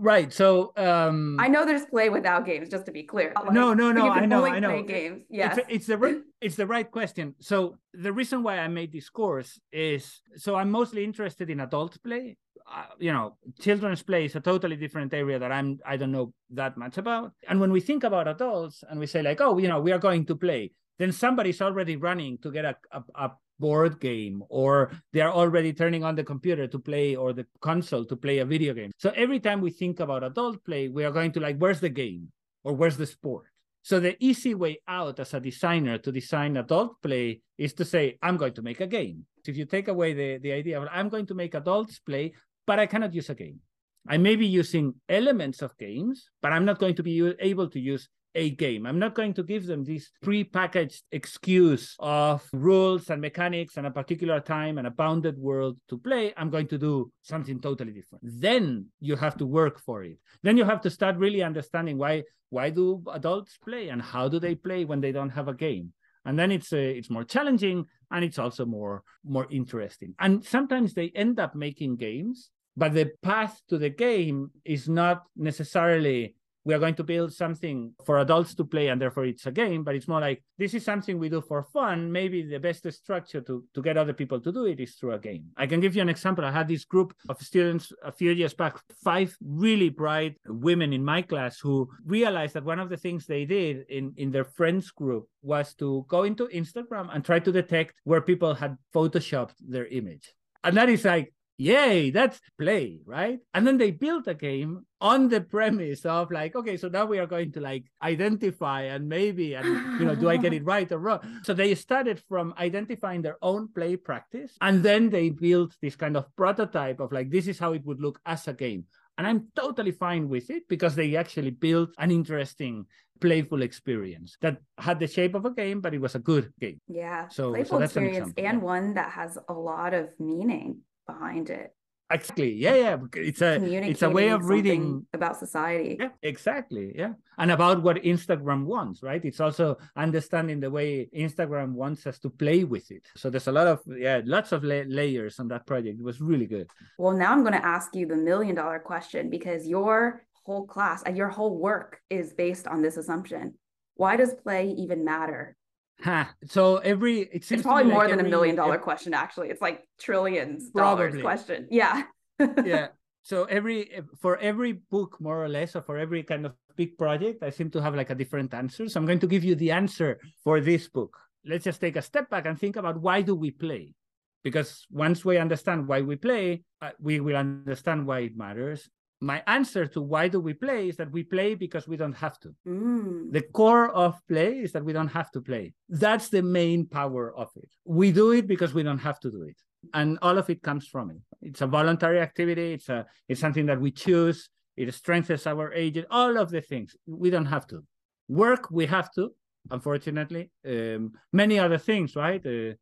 Right. So um I know there's play without games, just to be clear. Like, no, no, no. I know. I know. games. Yes. It's, it's the right, it's the right question. So the reason why I made this course is so I'm mostly interested in adult play. Uh, you know, children's play is a totally different area that I'm I don't know that much about. And when we think about adults and we say like, oh, you know, we are going to play, then somebody's already running to get a, a, a board game or they are already turning on the computer to play or the console to play a video game. So every time we think about adult play, we are going to like, where's the game or where's the sport? So the easy way out as a designer to design adult play is to say, I'm going to make a game. If you take away the, the idea of I'm going to make adults play, but I cannot use a game. I may be using elements of games, but I'm not going to be able to use a game. I'm not going to give them this pre-packaged excuse of rules and mechanics and a particular time and a bounded world to play. I'm going to do something totally different. Then you have to work for it. Then you have to start really understanding why why do adults play and how do they play when they don't have a game. And then it's uh, it's more challenging and it's also more more interesting. And sometimes they end up making games, but the path to the game is not necessarily we are going to build something for adults to play and therefore it's a game but it's more like this is something we do for fun. Maybe the best structure to, to get other people to do it is through a game. I can give you an example. I had this group of students a few years back five really bright women in my class who realized that one of the things they did in, in their friends group was to go into instagram and try to detect where people had photoshopped their image. And that is like yay, that's play, right? And then they built a game on the premise of like, okay, so now we are going to like identify and maybe, and you know, do I get it right or wrong? So they started from identifying their own play practice. And then they built this kind of prototype of like, this is how it would look as a game. And I'm totally fine with it because they actually built an interesting playful experience that had the shape of a game, but it was a good game. Yeah. So playful so experience an and one that has a lot of meaning behind it. Exactly. Yeah, yeah. It's a it's a way of reading about society. Yeah, exactly. Yeah. And about what Instagram wants, right? It's also understanding the way Instagram wants us to play with it. So there's a lot of yeah, lots of la- layers on that project. It was really good. Well, now I'm going to ask you the million dollar question because your whole class and your whole work is based on this assumption. Why does play even matter? Huh. So every it it's probably more like than every, a million dollar question. Actually, it's like trillions probably. dollars question. Yeah. yeah. So every for every book, more or less, or for every kind of big project, I seem to have like a different answer. So I'm going to give you the answer for this book. Let's just take a step back and think about why do we play? Because once we understand why we play, uh, we will understand why it matters my answer to why do we play is that we play because we don't have to. Mm. The core of play is that we don't have to play. That's the main power of it. We do it because we don't have to do it. And all of it comes from it. It's a voluntary activity. It's a it's something that we choose. It strengthens our agent. All of the things we don't have to. Work we have to. Unfortunately, um, many other things, right? Uh,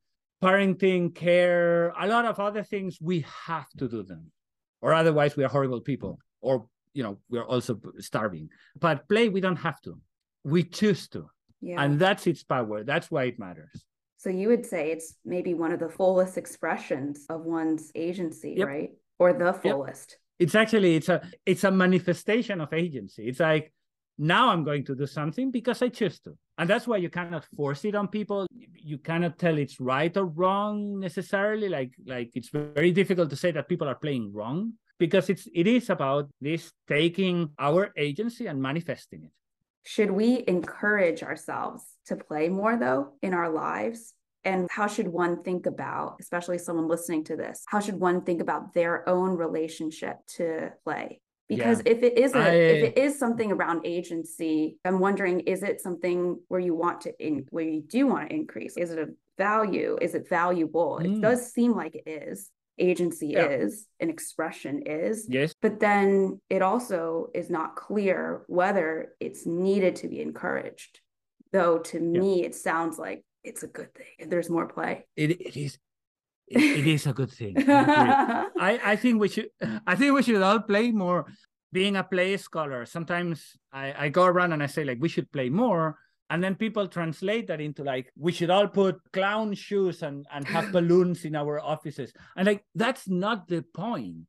parenting, care, a lot of other things we have to do them, or otherwise we are horrible people or you know we're also starving. But play we don't have to. We choose to. Yeah. and that's its power. That's why it matters. So you would say it's maybe one of the fullest expressions of one's agency yep. right? Or the fullest. Yep. it's actually it's a it's a manifestation of agency. It's like now i'm going to do something because i choose to. And that's why you cannot force it on people. You cannot tell it's right or wrong necessarily. Like like it's very difficult to say that people are playing wrong because it's it is about this taking our agency and manifesting it. Should we encourage ourselves to play more though in our lives? And how should one think about especially someone listening to this how should one think about their own relationship to play? Because yeah. if it is a, I, if it is something around agency i'm wondering is it something where you want to in, where you do want to increase? Is it a value? Is it valuable? Mm. it does seem like it is agency yeah. is and expression is. Yes. But then it also is not clear whether it's needed to be encouraged. Though to yeah. me, it sounds like it's a good thing. There's more play. It, it is. It, it is a good thing. I, I think we should I think we should all play more. Being a play scholar, sometimes I, I go around and I say like we should play more and then people translate that into like we should all put clown shoes and and have balloons in our offices. And like that's not the point.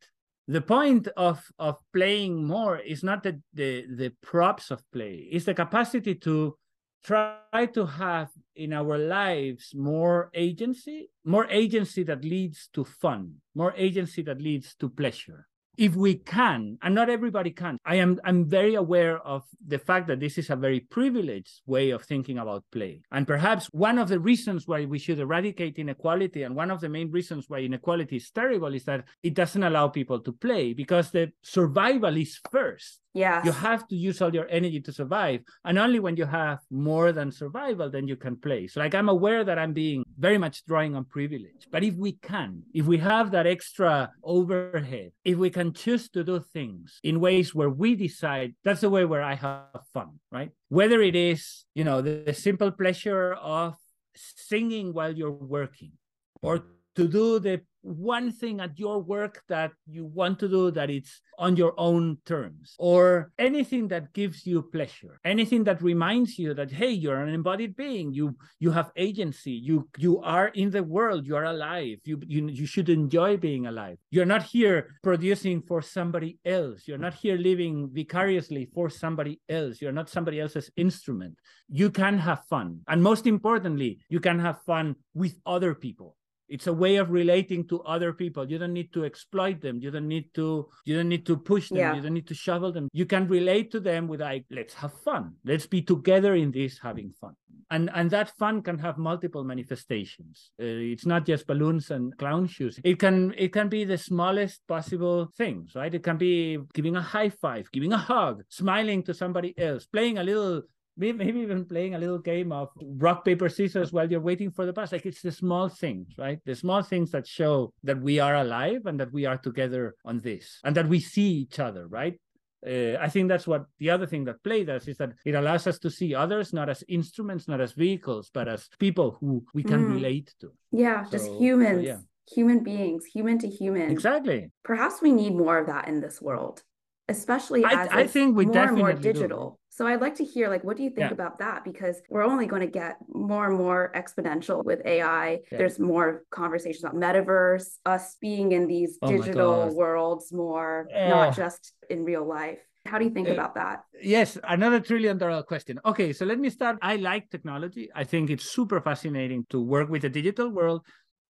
The point of of playing more is not the the, the props of play. It's the capacity to try to have in our lives more agency more agency that leads to fun more agency that leads to pleasure if we can and not everybody can i am i'm very aware of the fact that this is a very privileged way of thinking about play. And perhaps one of the reasons why we should eradicate inequality and one of the main reasons why inequality is terrible is that it doesn't allow people to play because the survival is first. Yeah you have to use all your energy to survive and only when you have more than survival then you can play. So like i'm aware that i'm being very much drawing on privilege but if we can if we have that extra overhead if we can choose to do things in ways where we decide that's the way where i have fun right? Whether it is you know the, the simple pleasure of singing while you're working or to do the one thing at your work that you want to do that it's on your own terms or anything that gives you pleasure anything that reminds you that hey you're an embodied being. You you have agency. You you are in the world. You are alive. You you, you should enjoy being alive. You're not here producing for somebody else. You're not here living vicariously for somebody else. You're not somebody else's instrument. You can have fun. And most importantly you can have fun with other people it's a way of relating to other people. You don't need to exploit them. You don't need to you don't need to push them. Yeah. you don't need to shovel them. You can relate to them with like let's have fun. Let's be together in this having fun. And and that fun can have multiple manifestations. Uh, it's not just balloons and clown shoes. It can it can be the smallest possible things right? It can be giving a high five giving a hug smiling to somebody else playing a little maybe even playing a little game of rock paper scissors while you're waiting for the bus like it's the small things right the small things that show that we are alive and that we are together on this and that we see each other right uh, I think that's what the other thing that play does is that it allows us to see others not as instruments, not as vehicles, but as people who we can mm. relate to. Yeah, so, just humans, so yeah. human beings, human to human. Exactly. Perhaps we need more of that in this world especially as I, I think we more definitely and more digital. So I'd like to hear like what do you think yeah. about that because we're only going to get more and more exponential with AI. Yeah. There's more conversations about metaverse, us being in these oh digital worlds more, not just in real life. How do you think uh, about that? Yes, another trillion dollar question. Okay, so let me start. I like technology. I think it's super fascinating to work with the digital world.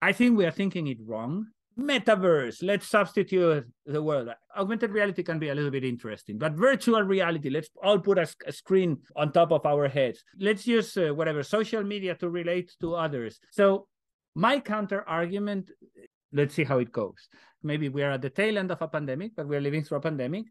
I think we are thinking it wrong metaverse let's substitute the word augmented reality can be a little bit interesting but virtual reality let's all put a, a screen on top of our heads. Let's use uh, whatever social media to relate to others. So my counter argument let's see how it goes. Maybe we are at the tail end of a pandemic but we're living through a pandemic.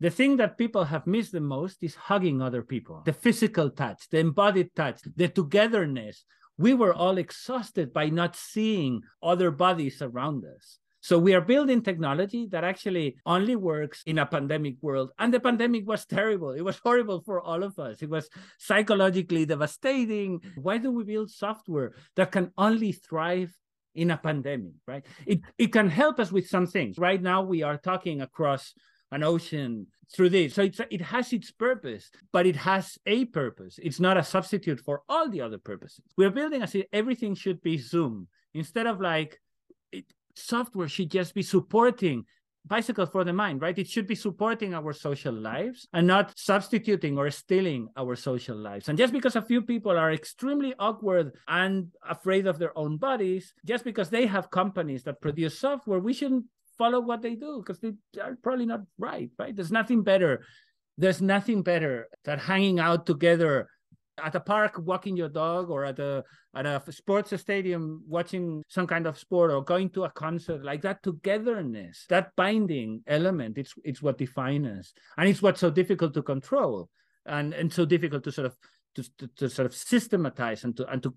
The thing that people have missed the most is hugging other people. The physical touch the embodied touch the togetherness we were all exhausted by not seeing other bodies around us. So we are building technology that actually only works in a pandemic world. And the pandemic was terrible. It was horrible for all of us. It was psychologically devastating. Why do we build software that can only thrive in a pandemic, right? It, it can help us with some things. Right now, we are talking across an ocean through this. So it's, it has its purpose, but it has a purpose. It's not a substitute for all the other purposes. We're building as if everything should be Zoom instead of like it, software should just be supporting bicycle for the mind right it should be supporting our social lives and not substituting or stealing our social lives and just because a few people are extremely awkward and afraid of their own bodies just because they have companies that produce software we shouldn't follow what they do because they are probably not right, right? There's nothing better. There's nothing better than hanging out together at a park walking your dog or at a at a sports stadium watching some kind of sport or going to a concert like that togetherness that binding element it's it's what defines us and it's what's so difficult to control and and so difficult to sort of to, to, to sort of systematize and to and to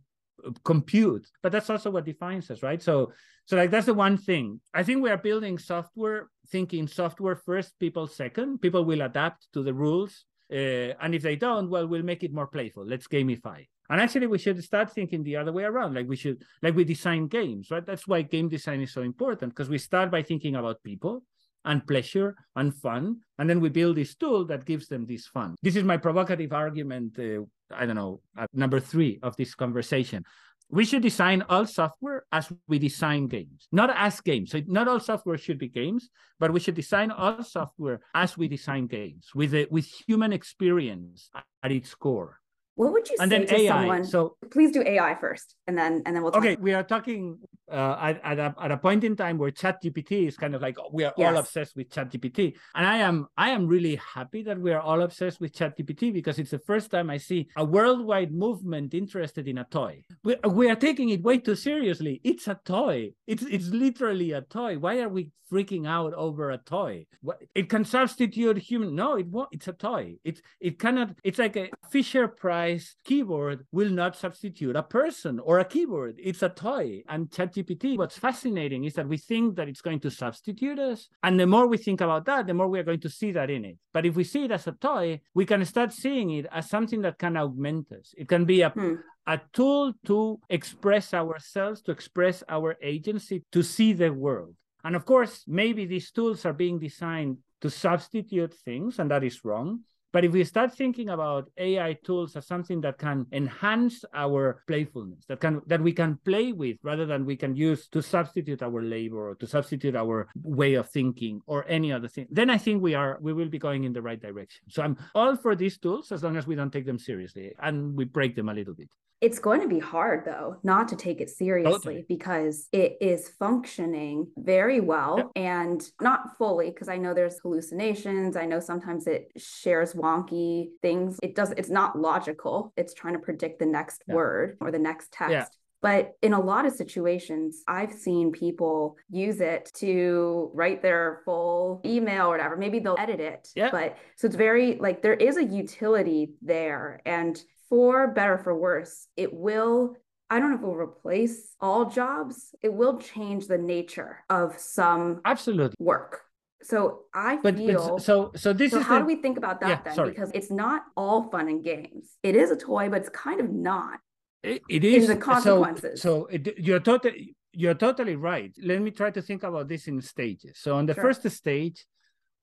compute. But that's also what defines us right? So so like that's the one thing. I think we are building software thinking software first people second. People will adapt to the rules. Uh, and if they don't well we'll make it more playful. Let's gamify. And actually we should start thinking the other way around. Like we should like we design games right? That's why game design is so important because we start by thinking about people and pleasure and fun. And then we build this tool that gives them this fun. This is my provocative argument uh, I don't know, number three of this conversation. We should design all software as we design games, not as games. So not all software should be games, but we should design all software as we design games with a, with human experience at its core. What would you and say to AI, someone? So please do AI first, and then and then we'll. Talk. Okay, we are talking uh, at at a, at a point in time where ChatGPT is kind of like we are yes. all obsessed with ChatGPT, and I am I am really happy that we are all obsessed with ChatGPT because it's the first time I see a worldwide movement interested in a toy. We, we are taking it way too seriously. It's a toy. It's it's literally a toy. Why are we freaking out over a toy? It can substitute human. No, it won't. It's a toy. It's it cannot. It's like a Fisher Price keyboard will not substitute a person or a keyboard. It's a toy. And ChatGPT, what's fascinating is that we think that it's going to substitute us. And the more we think about that, the more we are going to see that in it. But if we see it as a toy, we can start seeing it as something that can augment us. It can be a, hmm. a tool to express ourselves, to express our agency, to see the world. And of course, maybe these tools are being designed to substitute things, and that is wrong. But if we start thinking about AI tools as something that can enhance our playfulness, that can that we can play with rather than we can use to substitute our labor or to substitute our way of thinking or any other thing, then I think we are we will be going in the right direction. So I'm all for these tools as long as we don't take them seriously and we break them a little bit. It's going to be hard though not to take it seriously because it is functioning very well and not fully because I know there's hallucinations. I know sometimes it shares wonky things. It does it's not logical. It's trying to predict the next yeah. word or the next text. Yeah. But in a lot of situations, I've seen people use it to write their full email or whatever. Maybe they'll edit it. Yeah. But so it's very like there is a utility there. And for better for worse, it will I don't know if it will replace all jobs. It will change the nature of some absolute work. So I but, feel but so so this so is how the, do we think about that yeah, then? Sorry. Because it's not all fun and games. It is a toy, but it's kind of not. it, it is the consequences. So, so it, you're totally you're totally right. Let me try to think about this in stages. So on the sure. first stage,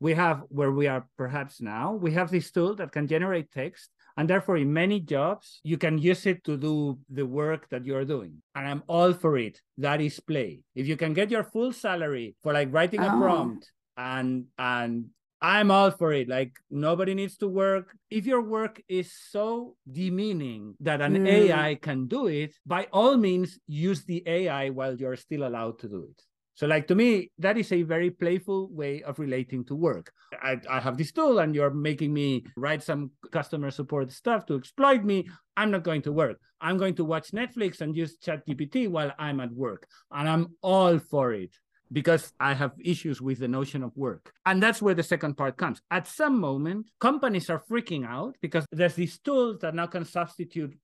we have where we are perhaps now. We have this tool that can generate text and therefore, in many jobs, you can use it to do the work that you're doing. And I'm all for it. That is play. If you can get your full salary for like writing a oh. prompt and and I'm all for it. Like nobody needs to work. If your work is so demeaning that an mm. AI can do it, by all means use the AI while you're still allowed to do it. So, like to me, that is a very playful way of relating to work. I, I have this tool and you're making me write some customer support stuff to exploit me. I'm not going to work. I'm going to watch Netflix and use ChatGPT while I'm at work. And I'm all for it because I have issues with the notion of work. And that's where the second part comes. At some moment, companies are freaking out because there's these tools that now can substitute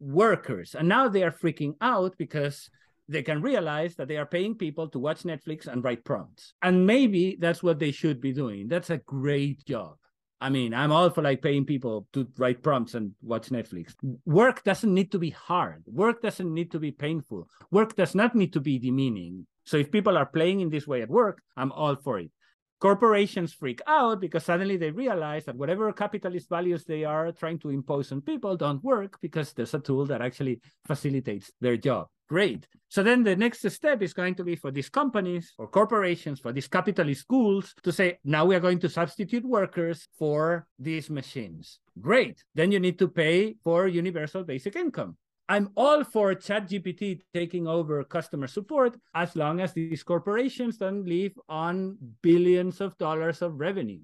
workers. And now they are freaking out because they can realize that they are paying people to watch Netflix and write prompts. And maybe that's what they should be doing. That's a great job. I mean, I'm all for like paying people to write prompts and watch Netflix. Work doesn't need to be hard. Work doesn't need to be painful. Work does not need to be demeaning. So if people are playing in this way at work, I'm all for it. Corporations freak out because suddenly they realize that whatever capitalist values they are trying to impose on people don't work because there's a tool that actually facilitates their job. Great. So then the next step is going to be for these companies or corporations, for these capitalist schools to say, now we are going to substitute workers for these machines. Great. Then you need to pay for universal basic income. I'm all for ChatGPT taking over customer support as long as these corporations don't live on billions of dollars of revenue.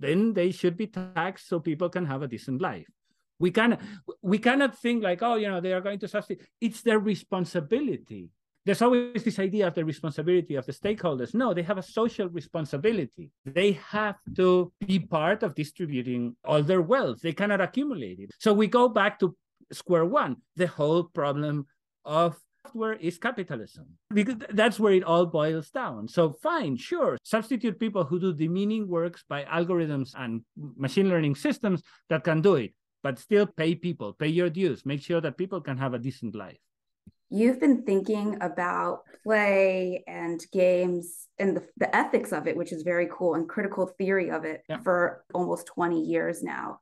Then they should be taxed so people can have a decent life we cannot we cannot think like oh you know they are going to substitute it's their responsibility. There's always this idea of the responsibility of the stakeholders. No they have a social responsibility. They have to be part of distributing all their wealth. They cannot accumulate it. So we go back to square one. The whole problem of software is capitalism? Because that's where it all boils down. So fine sure substitute people who do demeaning works by algorithms and machine learning systems that can do it but still pay people, pay your dues, make sure that people can have a decent life. You've been thinking about play and games and the, the ethics of it, which is very cool, and critical theory of it yeah. for almost 20 years now.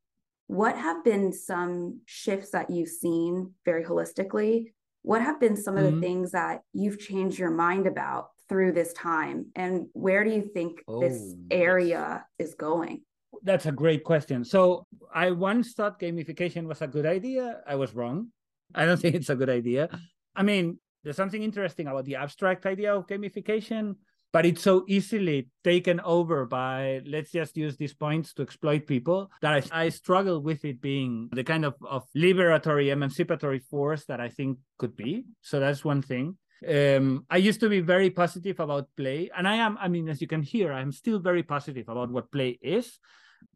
What have been some shifts that you've seen very holistically? What have been some mm-hmm. of the mm-hmm. things that you've changed your mind about through this time? And where do you think oh, this area is going? That's a great question. So I once thought gamification was a good idea. I was wrong. I don't think it's a good idea. I mean, there's something interesting about the abstract idea of gamification, but it's so easily taken over by let's just use these points to exploit people that I, I struggle with it being the kind of, of liberatory, emancipatory force that I think could be. So that's one thing. Um, I used to be very positive about play, and I am. I mean, as you can hear, I'm still very positive about what play is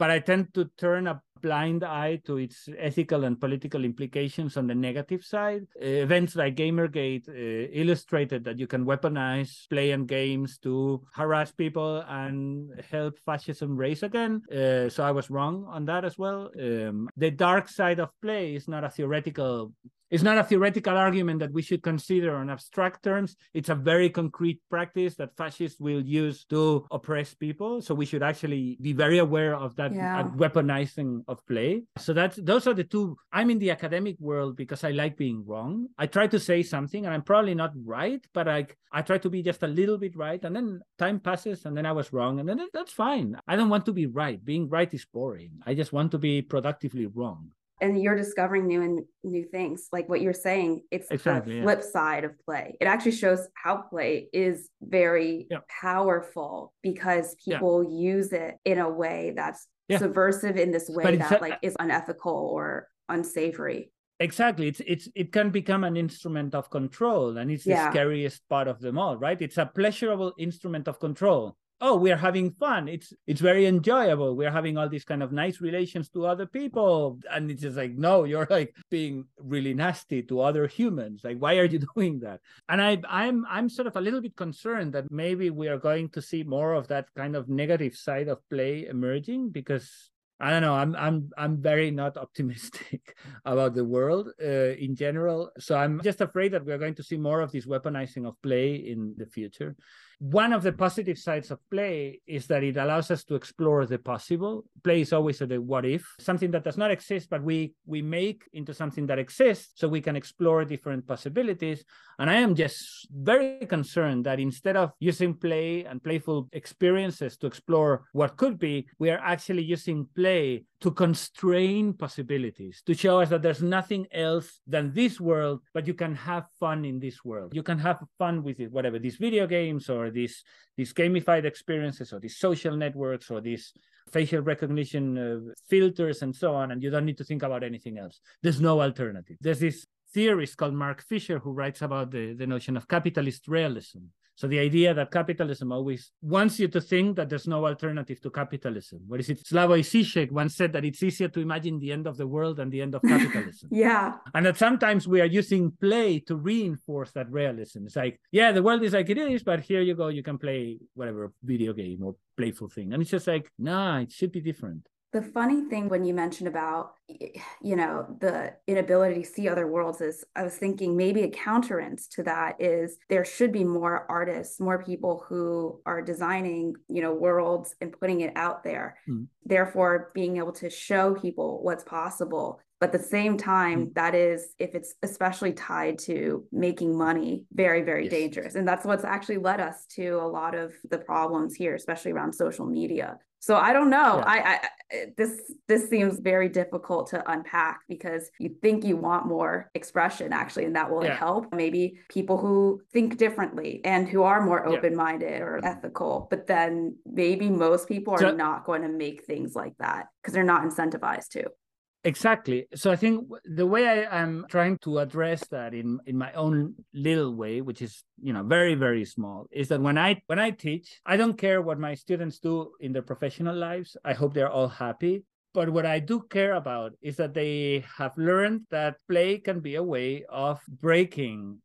but I tend to turn a blind eye to its ethical and political implications on the negative side. Uh, events like Gamergate uh, illustrated that you can weaponize play and games to harass people and help fascism raise again. Uh, so I was wrong on that as well. Um, the dark side of play is not a theoretical it's not a theoretical argument that we should consider on abstract terms. It's a very concrete practice that fascists will use to oppress people. So we should actually be very aware of that yeah. weaponizing of play. So that's those are the two. I'm in the academic world because I like being wrong. I try to say something and I'm probably not right, but I I try to be just a little bit right. And then time passes and then I was wrong. And then that's fine. I don't want to be right. Being right is boring. I just want to be productively wrong and you're discovering new and new things like what you're saying it's exactly, the flip yeah. side of play it actually shows how play is very yeah. powerful because people yeah. use it in a way that's yeah. subversive in this way that a, like is unethical or unsavory exactly it's it's it can become an instrument of control and it's yeah. the scariest part of them all right it's a pleasurable instrument of control oh we are having fun. It's it's very enjoyable. We're having all these kind of nice relations to other people. And it's just like no you're like being really nasty to other humans. Like why are you doing that? And i i'm i'm sort of a little bit concerned that maybe we are going to see more of that kind of negative side of play emerging because I don't know. I'm I'm I'm very not optimistic about the world uh, in general. So I'm just afraid that we're going to see more of this weaponizing of play in the future one of the positive sides of play is that it allows us to explore the possible. Play is always a what if something that does not exist but we we make into something that exists so we can explore different possibilities. And i am just very concerned that instead of using play and playful experiences to explore what could be we are actually using play to constrain possibilities, to show us that there's nothing else than this world, but you can have fun in this world. You can have fun with it, whatever these video games or these these gamified experiences or these social networks or these facial recognition uh, filters and so on, and you don't need to think about anything else. There's no alternative. There's this theorist called Mark Fisher who writes about the, the notion of capitalist realism. So the idea that capitalism always wants you to think that there's no alternative to capitalism. What is it? Slavoj Žižek once said that it's easier to imagine the end of the world than the end of capitalism. yeah. And that sometimes we are using play to reinforce that realism. It's like, yeah, the world is like it is, but here you go, you can play whatever video game or playful thing. And it's just like, nah, it should be different the funny thing when you mentioned about you know the inability to see other worlds is i was thinking maybe a counterance to that is there should be more artists more people who are designing you know worlds and putting it out there mm. therefore being able to show people what's possible but at the same time mm. that is if it's especially tied to making money very very yes. dangerous and that's what's actually led us to a lot of the problems here especially around social media so I don't know. Yeah. I, I this this seems very difficult to unpack because you think you want more expression actually, and that will yeah. help maybe people who think differently and who are more open minded yeah. or ethical. But then maybe most people are so, not going to make things like that because they're not incentivized to. Exactly. So I think the way I am trying to address that in in my own little way, which is you know very very small, is that when I when I teach, I don't care what my students do in their professional lives. I hope they're all happy. But what I do care about is that they have learned that play can be a way of breaking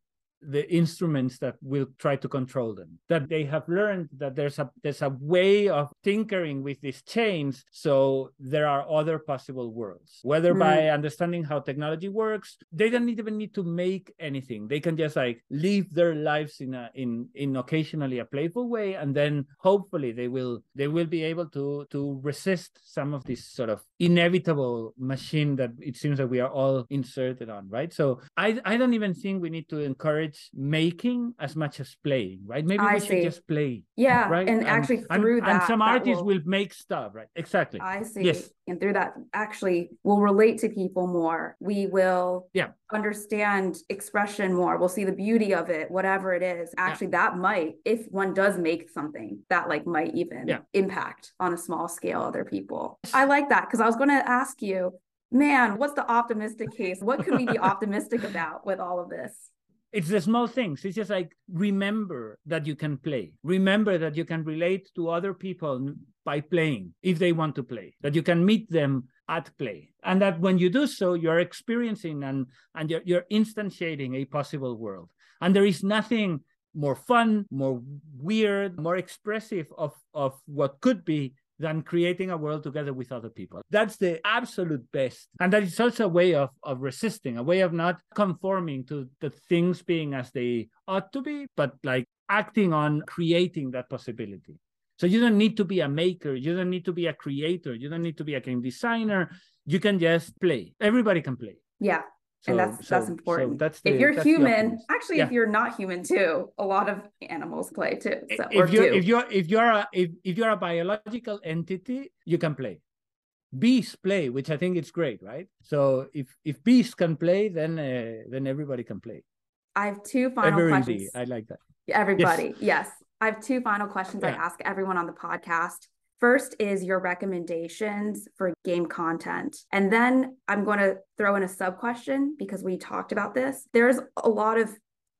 the instruments that will try to control them that they have learned that there's a there's a way of tinkering with these chains so there are other possible worlds. Whether mm. by understanding how technology works they don't even need to make anything. They can just like live their lives in a in in occasionally a playful way and then hopefully they will they will be able to to resist some of this sort of inevitable machine that it seems that we are all inserted on right? So i i don't even think we need to encourage encourage making as much as playing, right? Maybe I we see. should just play. Yeah. Right. And, and actually through and, that. And some that artists will, will make stuff, right? Exactly. I see. Yes. And through that actually we'll relate to people more. We will yeah. understand expression more. We'll see the beauty of it, whatever it is. Actually, yeah. that might, if one does make something, that like might even yeah. impact on a small scale other people. I like that because I was going to ask you man, what's the optimistic case? What can we be optimistic about with all of this? It's the small things. It's just like remember that you can play. Remember that you can relate to other people by playing if they want to play. That you can meet them at play. And that when you do so you're experiencing and and you're, you're instantiating a possible world. And there is nothing more fun more weird more expressive of of what could be than creating a world together with other people. That's the absolute best. And that is also a way of, of resisting, a way of not conforming to the things being as they ought to be, but like acting on creating that possibility. So you don't need to be a maker, you don't need to be a creator, you don't need to be a game designer. You can just play. Everybody can play. Yeah. So, and that's so, that's important. So that's the, if you're human, actually, yeah. if you're not human too, a lot of animals play too. So, if you're if you're if you're a if, if you're a biological entity, you can play. Bees play, which I think it's great, right? So if if bees can play, then uh, then everybody can play. I have two final Every questions. I like that. Everybody, yes. yes. I have two final questions yeah. I ask everyone on the podcast. First is your recommendations for game content. And then I'm going to throw in a sub question because we talked about this. There's a lot of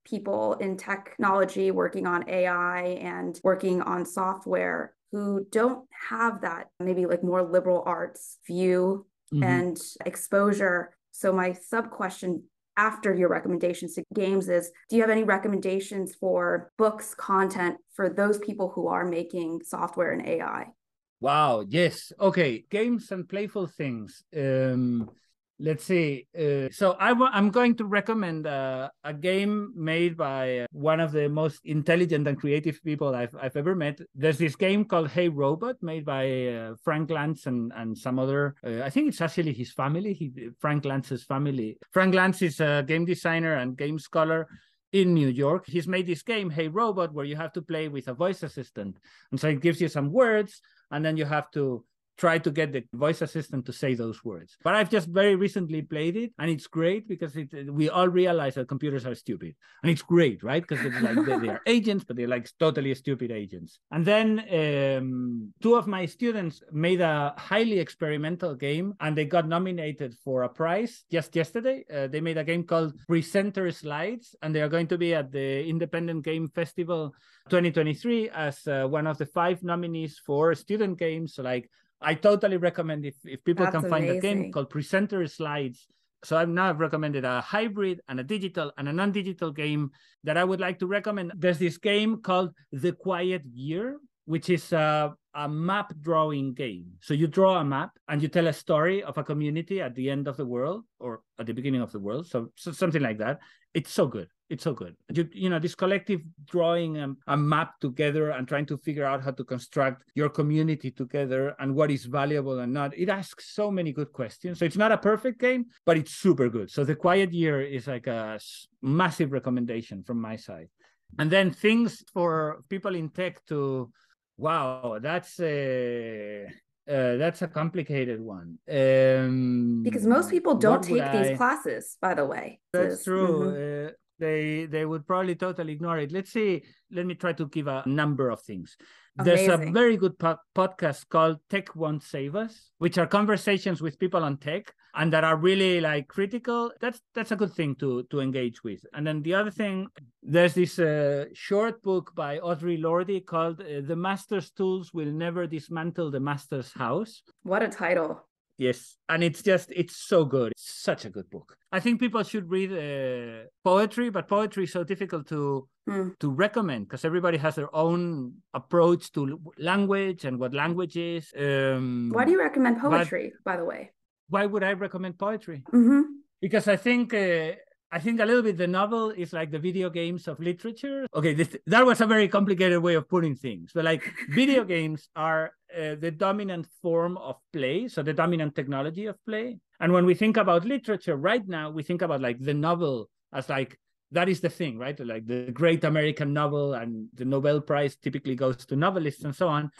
people in technology working on AI and working on software who don't have that maybe like more liberal arts view mm-hmm. and exposure. So my sub question after your recommendations to games is do you have any recommendations for books content for those people who are making software and ai wow yes. Okay games and playful things. Um let's see uh, so i w- i'm going to recommend uh, a game made by uh, one of the most intelligent and creative people I've, I've ever met. There's this game called hey robot made by uh, frank lantz and, and some other uh, i think it's actually his family. He, frank lantz's family. Frank lantz is a game designer and game scholar in New York. He's made this game, Hey Robot, where you have to play with a voice assistant. And so it gives you some words, and then you have to try to get the voice assistant to say those words. But I've just very recently played it, and it's great because it, we all realize that computers are stupid, and it's great, right? Because it's like they, they, are agents, but they're like totally stupid agents. And then um, two of my students made a highly experimental game, and they got nominated for a prize just yesterday. Uh, they made a game called Presenter Slides, and they are going to be at the Independent Game Festival 2023 as uh, one of the five nominees for student games like I totally recommend if, if people That's can find amazing. a game called Presenter Slides. So I've now recommended a hybrid and a digital and a non-digital game that I would like to recommend. There's this game called The Quiet Year, which is a, a map drawing game. So you draw a map and you tell a story of a community at the end of the world or at the beginning of the world. So, so something like that. It's so good it's so good. You, you know, this collective drawing a, a map together and trying to figure out how to construct your community together and what is valuable and not. It asks so many good questions. So it's not a perfect game, but it's super good. So the Quiet Year is like a massive recommendation from my side. And then things for people in tech to, wow, that's a. Uh, that's a complicated one. Um, because most people don't take these classes, by the way. That's true. Mm-hmm. Uh, they they would probably totally ignore it. Let's see let me try to give a number of things. Amazing. there's a very good po- podcast called tech won't save us which are conversations with people on tech and that are really like critical. That's that's a good thing to to engage with. And then the other thing there's this uh, short book by Audre lorde called uh, the master's tools will never dismantle the master's house. What a title Yes, and it's just it's so good. It's such a good book. I think people should read uh, poetry, but poetry is so difficult to mm. to recommend because everybody has their own approach to language and what language is. Um, why do you recommend poetry, by the way? Why would I recommend poetry? Mm-hmm. Because I think uh, I think a little bit the novel is like the video games of literature. Okay, this, that was a very complicated way of putting things, but like video games are uh, the dominant form of play, so the dominant technology of play. And when we think about literature right now, we think about like the novel as like that is the thing, right? Like the great American novel and the Nobel Prize typically goes to novelists and so on.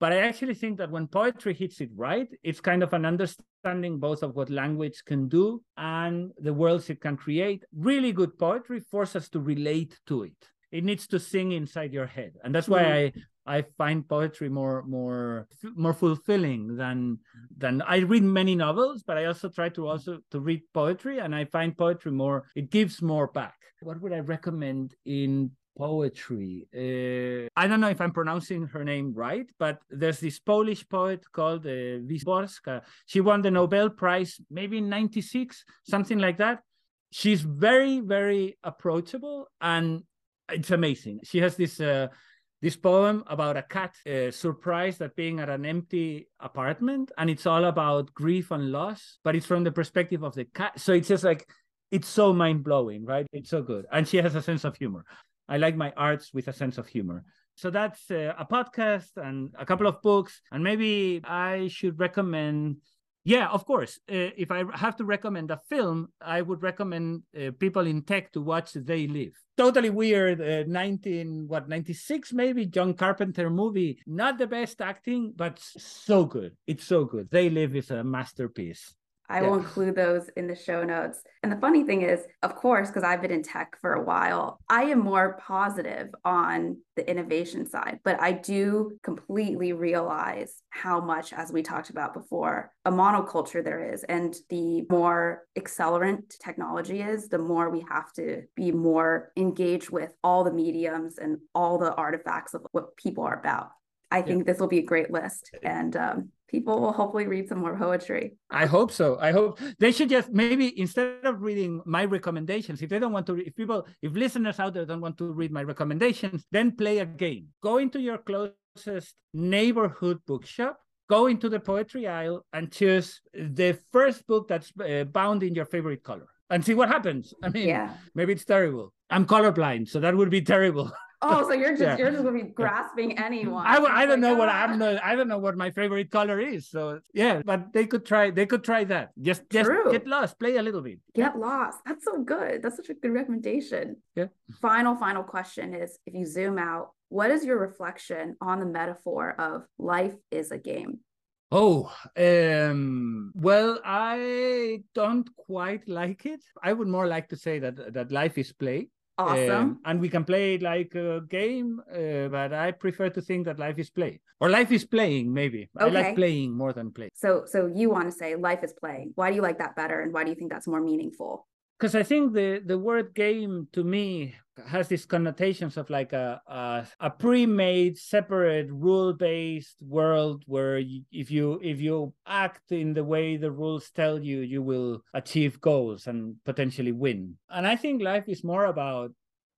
But I actually think that when poetry hits it right, it's kind of an understanding both of what language can do and the worlds it can create. Really good poetry forces us to relate to it. It needs to sing inside your head. And that's why mm. I I find poetry more more more fulfilling than than I read many novels, but I also try to also to read poetry, and I find poetry more it gives more back. What would I recommend in poetry. Uh, I don't know if I'm pronouncing her name right, but there's this Polish poet called uh, Szymborska. She won the Nobel Prize maybe in 96, something like that. She's very, very approachable and it's amazing. She has this. Uh, this poem about a cat uh, surprised at being at an empty apartment and it's all about grief and loss but it's from the perspective of the cat so it's just like it's so mind-blowing right it's so good and she has a sense of humor I like my arts with a sense of humor. So that's uh, a podcast and a couple of books. And maybe I should recommend, yeah, of course. Uh, if I have to recommend a film, I would recommend uh, people in tech to watch They Live. Totally weird, uh, 19, what, 96 maybe? John Carpenter movie. Not the best acting, but so good. It's so good. They Live is a masterpiece. I yeah. will include those in the show notes. And the funny thing is, of course, because I've been in tech for a while, I am more positive on the innovation side, but I do completely realize how much, as we talked about before, a monoculture there is. And the more accelerant technology is, the more we have to be more engaged with all the mediums and all the artifacts of what people are about. I think yeah. this will be a great list. And um, people will hopefully read some more poetry. I hope so. I hope they should just maybe instead of reading my recommendations, if they don't want to, if people, if listeners out there don't want to read my recommendations, then play a game. Go into your closest neighborhood bookshop. Go into the poetry aisle and choose the first book that's uh, bound in your favorite color and see what happens. I mean, yeah. maybe it's terrible. I'm colorblind, so that would be terrible. Oh, so you're just yeah. you're just gonna be grasping anyone. I, I don't like, know what I'm not, I don't know what my favorite color is. So yeah, but they could try they could try that. Just just True. get lost, play a little bit. Get lost. That's so good. That's such a good recommendation. Yeah. Final final question is if you zoom out, what is your reflection on the metaphor of life is a game? Oh, um, well, I don't quite like it. I would more like to say that that life is play. Awesome. Um, and we can play it like a game, uh, but I prefer to think that life is play or life is playing. Maybe okay. I like playing more than play. So, so you want to say life is playing? Why do you like that better, and why do you think that's more meaningful? because I think the the word game to me has these connotations of like a a, a pre-made, separate, rule-based world where you, if you if you act in the way the rules tell you, you will achieve goals and potentially win. And I think life is more about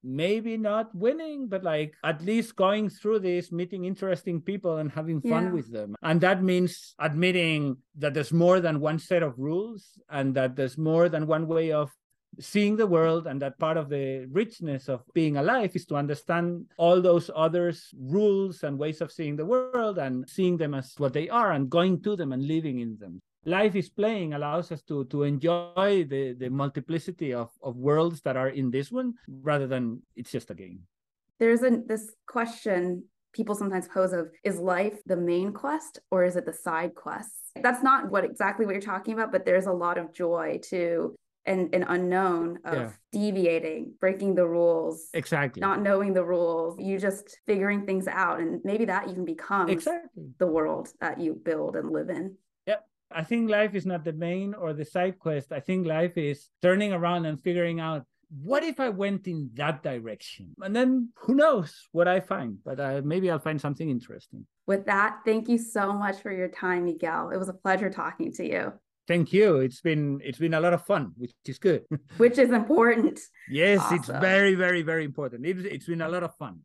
maybe not winning, but like at least going through this, meeting interesting people and having fun yeah. with them. And that means admitting that there's more than one set of rules and that there's more than one way of seeing the world and that part of the richness of being alive is to understand all those others rules and ways of seeing the world and seeing them as what they are and going to them and living in them. Life is playing allows us to to enjoy the the multiplicity of of worlds that are in this one rather than it's just a game. There's a this question people sometimes pose of is life the main quest or is it the side quest that's not what exactly what you're talking about but there's a lot of joy to and an unknown of yeah. deviating, breaking the rules, exactly, not knowing the rules, you just figuring things out, and maybe that even becomes exactly the world that you build and live in. Yep. I think life is not the main or the side quest. I think life is turning around and figuring out what if I went in that direction? And then who knows what I find, but uh, maybe I'll find something interesting. With that, thank you so much for your time, Miguel. It was a pleasure talking to you. Thank you. It's been it's been a lot of fun, which is good. which is important. yes, awesome. it's very very very important. It's, it's been a lot of fun.